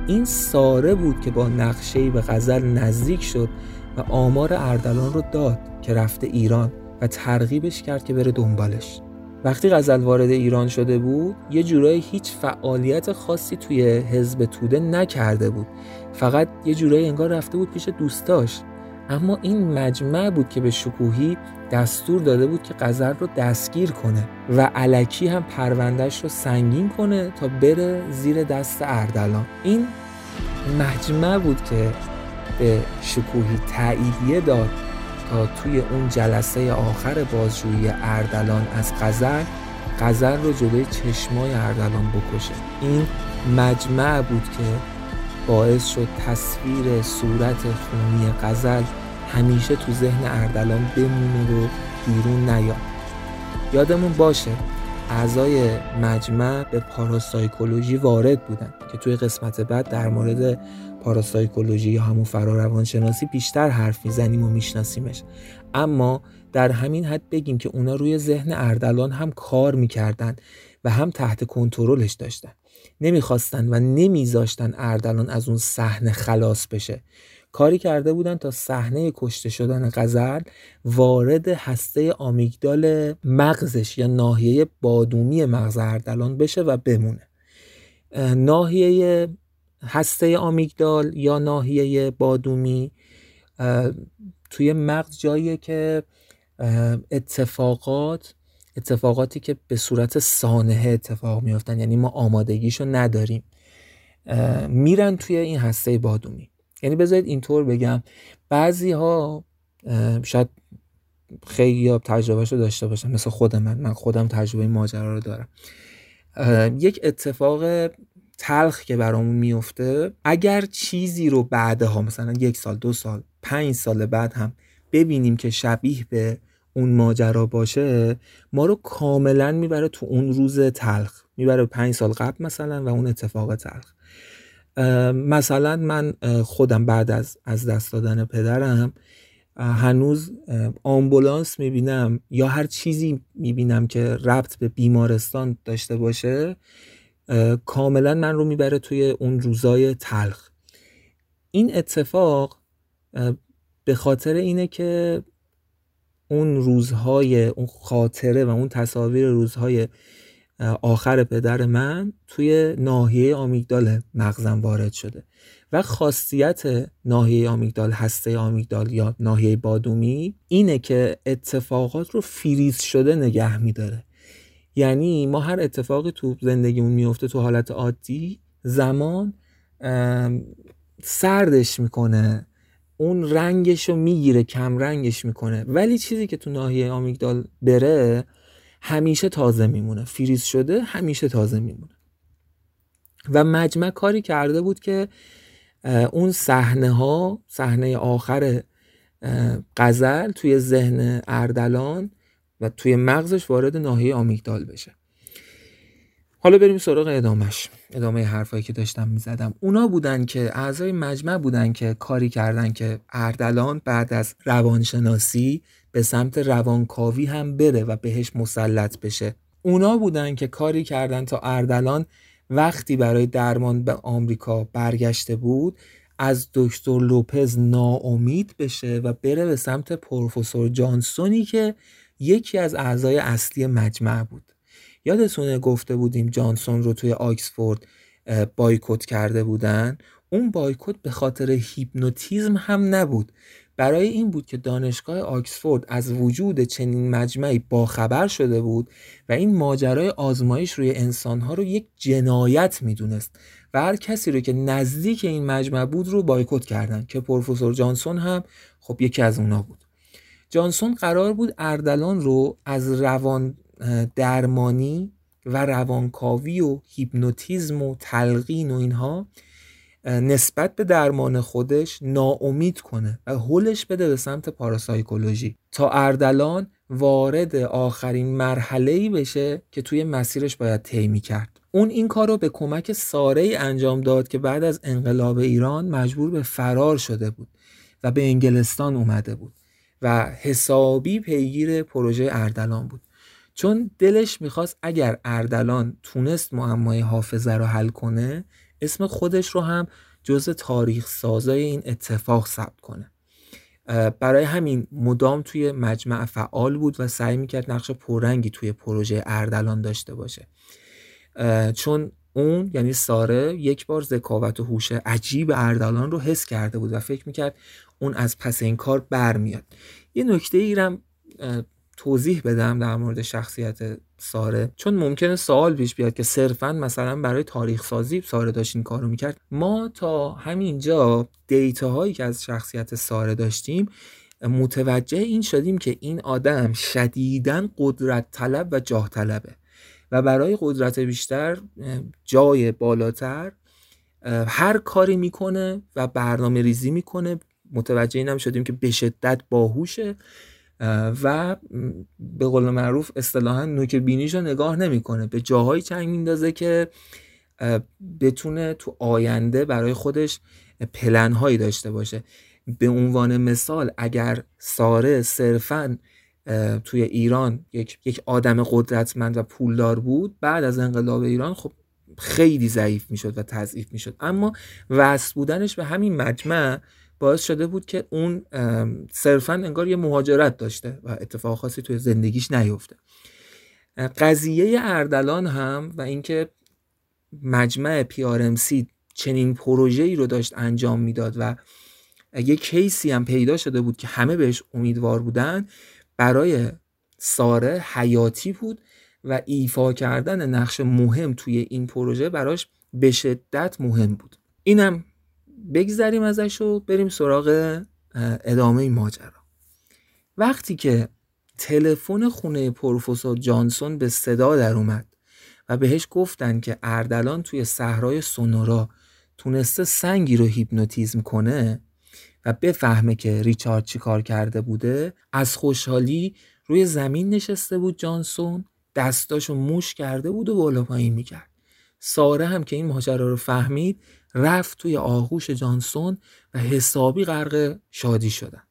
این ساره بود که با نقشه به غزل نزدیک شد و آمار اردلان رو داد که رفته ایران و ترغیبش کرد که بره دنبالش. وقتی غزل وارد ایران شده بود یه جورایی هیچ فعالیت خاصی توی حزب توده نکرده بود. فقط یه جورایی انگار رفته بود پیش دوستاش. اما این مجمع بود که به شکوهی دستور داده بود که غزل رو دستگیر کنه و علکی هم پروندهش رو سنگین کنه تا بره زیر دست اردلان. این مجمع بود که به شکوهی تاییدیه داد. تا توی اون جلسه آخر بازجویی اردلان از غزل غزل رو جلوی چشمای اردلان بکشه. این مجمع بود که باعث شد تصویر صورت خونی غزل همیشه تو ذهن اردلان بمونه و بیرون نیاد. یادمون باشه اعضای مجمع به پاراسایکولوژی وارد بودن که توی قسمت بعد در مورد پاراسایکولوژی یا همون فراروانشناسی بیشتر حرف می‌زنیم و میشناسیمش. اما در همین حد بگیم که اونا روی ذهن اردلان هم کار می‌کردن و هم تحت کنترلش داشتن. نمی‌خواستن و نمیذاشتن اردلان از اون صحنه خلاص بشه. کاری کرده بودن تا صحنه کشته شدن غزل وارد هسته آمیگدال مغزش یا ناحیه بادومی مغز اردلان بشه و بمونه. ناحیه هسته آمیگدال یا ناحیه بادومی توی مغز جاییه که اتفاقات اتفاقاتی که به صورت سانحه اتفاق میافتن یعنی ما آمادگیشو نداریم. میرن توی این هسته بادومی. یعنی بذارید اینطور بگم بعضی ها شاید خیلی یا تجربهش رو داشته باشم مثل خود من من خودم تجربه ماجرا رو دارم. یک اتفاق تلخ که برامون میفته اگر چیزی رو بعدها مثلا یک سال دو سال پنج سال بعد هم ببینیم که شبیه به اون ماجرا باشه ما رو کاملا می‌بره تو اون روز تلخ. می‌بره پنج سال قبل مثلا و اون اتفاق تلخ. مثلا من خودم بعد از از دست دادن پدرم هنوز آمبولانس می‌بینم یا هر چیزی می‌بینم که ربط به بیمارستان داشته باشه کاملا من رو می‌بره توی اون روزای تلخ. این اتفاق به خاطر اینه که اون روزهای اون خاطره و اون تصاویر روزهای آخر پدر من توی ناحیه آمیگدال مغزم وارد شده و خاصیت ناحیه آمیگدال هسته آمیگدال یا ناحیه بادومی اینه که اتفاقات رو فریز شده نگه میداره. یعنی ما هر اتفاقی تو زندگیمون میفته تو حالت عادی زمان سردش می‌کنه. اون رنگش رو می‌گیره کم رنگش می‌کنه. ولی چیزی که تو ناحیه آمیگدال بره همیشه تازه میمونه. فریز شده همیشه تازه میمونه. و مجمع کاری کرده بود که اون صحنه ها صحنه آخر قزل توی ذهن اردلان و توی مغزش وارد ناحیه آمیگدال بشه. حالا بریم سراغ ادامش ادامه حرفایی که داشتم می‌زدم. اونا بودن که اعضای مجمع بودن که کاری کردن که اردلان بعد از روانشناسی به سمت روانکاوی هم بره و بهش مسلط بشه. اونا بودن که کاری کردن تا اردلان وقتی برای درمان به آمریکا برگشته بود از دکتر لوپز ناامید بشه و بره به سمت پروفسور جانسونی که یکی از اعضای اصلی مجمع بود. یادتونه گفته بودیم جانسون رو توی آکسفورد بایکوت کرده بودن؟ اون بایکوت به خاطر هیپنوتیزم هم نبود. برای این بود که دانشگاه آکسفورد از وجود چنین مجمعی باخبر شده بود و این ماجرای آزمایش روی انسانها رو یک جنایت می‌دونست و هر کسی رو که نزدیک این مجمع بود رو بایکوت کردن که پروفسور جانسون هم خب یکی از اونا بود. جانسون قرار بود اردلان رو از روان درمانی و روانکاوی و هیپنوتیزم و تلقین و اینها نسبت به درمان خودش ناامید کنه و هلش بده به سمت پاراسایکولوژی تا اردلان وارد آخرین مرحله ای بشه که توی مسیرش باید طی کرد اون این کار رو به کمک ساره انجام داد که بعد از انقلاب ایران مجبور به فرار شده بود و به انگلستان اومده بود. و حسابی پیگیر پروژه اردلان بود. چون دلش می‌خواست اگر اردلان تونست معمای حافظه رو حل کنه اسم خودش رو هم جز تاریخ سازای این اتفاق ثبت کنه. برای همین مدام توی مجمع فعال بود و سعی می‌کرد نقش پررنگی توی پروژه اردلان داشته باشه. چون اون یعنی ساره یک بار ذکاوت و هوش عجیب اردلان رو حس کرده بود و فکر می‌کرد اون از پس این کار برمیاد. یه نکته ایرم توضیح بدم در مورد شخصیت ساره. چون ممکنه سوال پیش بیاد که صرفا مثلا برای تاریخ سازی ساره داشت این کارو می‌کرد. ما تا همینجا دیتا هایی که از شخصیت ساره داشتیم متوجه این شدیم که این آدم شدیداً قدرت طلب و جاه طلبه. و برای قدرت بیشتر جای بالاتر هر کاری می‌کنه و برنامه ریزی می‌کنه متوجه اینم شدیم که به شدت باهوشه و به قول معروف اصطلاحا نوک بینیش رو نگاه نمی‌کنه. به جاهایی چنگ میندازه که بتونه تو آینده برای خودش پلن هایی داشته باشه. به عنوان مثال اگر ساره صرفا توی ایران یک, یک آدم قدرتمند و پولدار بود بعد از انقلاب ایران خب خیلی ضعیف می‌شد و تضعیف می‌شد. اما وصل بودنش به همین مجمع باعث شده بود که اون صرفا انگار یه مهاجرت داشته و اتفاق خاصی توی زندگیش نیفته. قضیه اردلان هم و اینکه مجمع سی چنین پروژه‌ای رو داشت انجام می‌داد و یه کیسی هم پیدا شده بود که همه بهش امیدوار بودن برای ساره حیاتی بود و ایفا کردن نقش مهم توی این پروژه براش به شدت مهم بود. اینم بگذریم ازش و بریم سراغ ادامه ماجرا. وقتی که تلفن خونه پروفسور جانسون به صدا در اومد و بهش گفتن که اردلان توی صحرای سونورا تونسته سنگی رو هیپنوتیزم کنه و بفهمه که ریچارد چی کار کرده بوده از خوشحالی روی زمین نشسته بود جانسون دستاشو موش کرده بود و بالا پایین می‌کرد. ساره هم که این ماجرا رو فهمید رفت توی آغوش جانسون و حسابی غرق شادی شدن.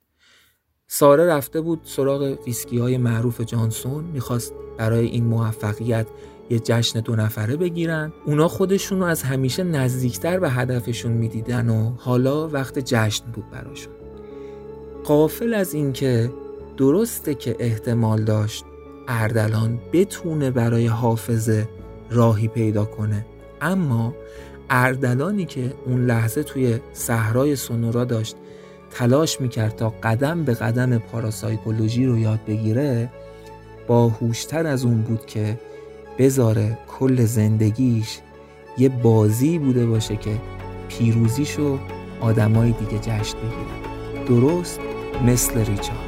ساره رفته بود سراغ ویسکی های معروف جانسون می‌خواست برای این موفقیت یه جشن دو نفره بگیرن. اونا خودشون رو از همیشه نزدیکتر به هدفشون می‌دیدن و حالا وقت جشن بود براشون. قافل از اینکه درسته که احتمال داشت اردلان بتونه برای حافظه راهی پیدا کنه اما اردلانی که اون لحظه توی صحرای سونورا داشت تلاش می‌کرد تا قدم به قدم پاراسایکولوژی رو یاد بگیره با هوشتر از اون بود که بذاره کل زندگیش یه بازی بوده باشه که پیروزیشو آدمای دیگه جشن بگیرن. درست مثل ریچارد.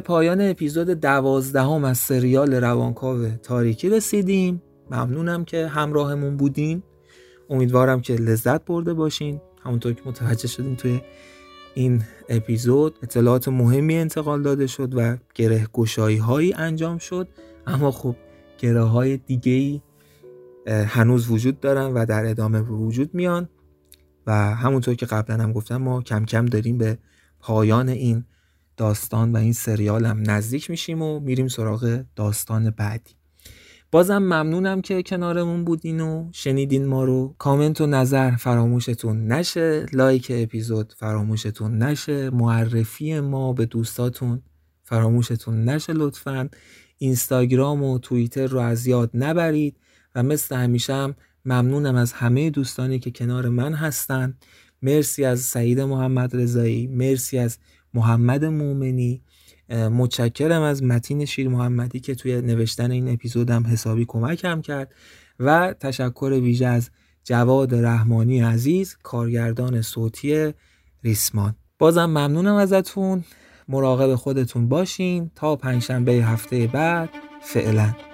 به پایان اپیزود دوازدهم از سریال روانکاو تاریکی رسیدیم. ممنونم که همراهمون بودین. امیدوارم که لذت برده باشین. همونطور که متوجه شدین توی این اپیزود اطلاعات مهمی انتقال داده شد و گره گشایی هایی انجام شد. اما خب گره های دیگه ای هنوز وجود دارن و در ادامه وجود میان. و همونطور که قبلا هم گفتم ما کم کم داریم به پایان این داستان و این سریال هم نزدیک میشیم و میریم سراغ داستان بعدی. بازم ممنونم که کنارمون بودین و شنیدین ما رو. کامنت و نظر فراموشتون نشه. لایک اپیزود فراموشتون نشه. معرفی ما به دوستاتون فراموشتون نشه لطفا. اینستاگرام و توییتر رو از یاد نبرید و مثل همیشه هم ممنونم از همه دوستانی که کنار من هستن. مرسی از سعید محمد رضایی مرسی از محمد مومنی. متشکرم از متین شیر محمدی که توی نوشتن این اپیزودم حسابی کمکم کرد. و تشکر ویژه از جواد رحمانی عزیز کارگردان صوتی ریسمان. بازم ممنونم ازتون. مراقب خودتون باشین. تا پنجشنبه هفته بعد فعلا.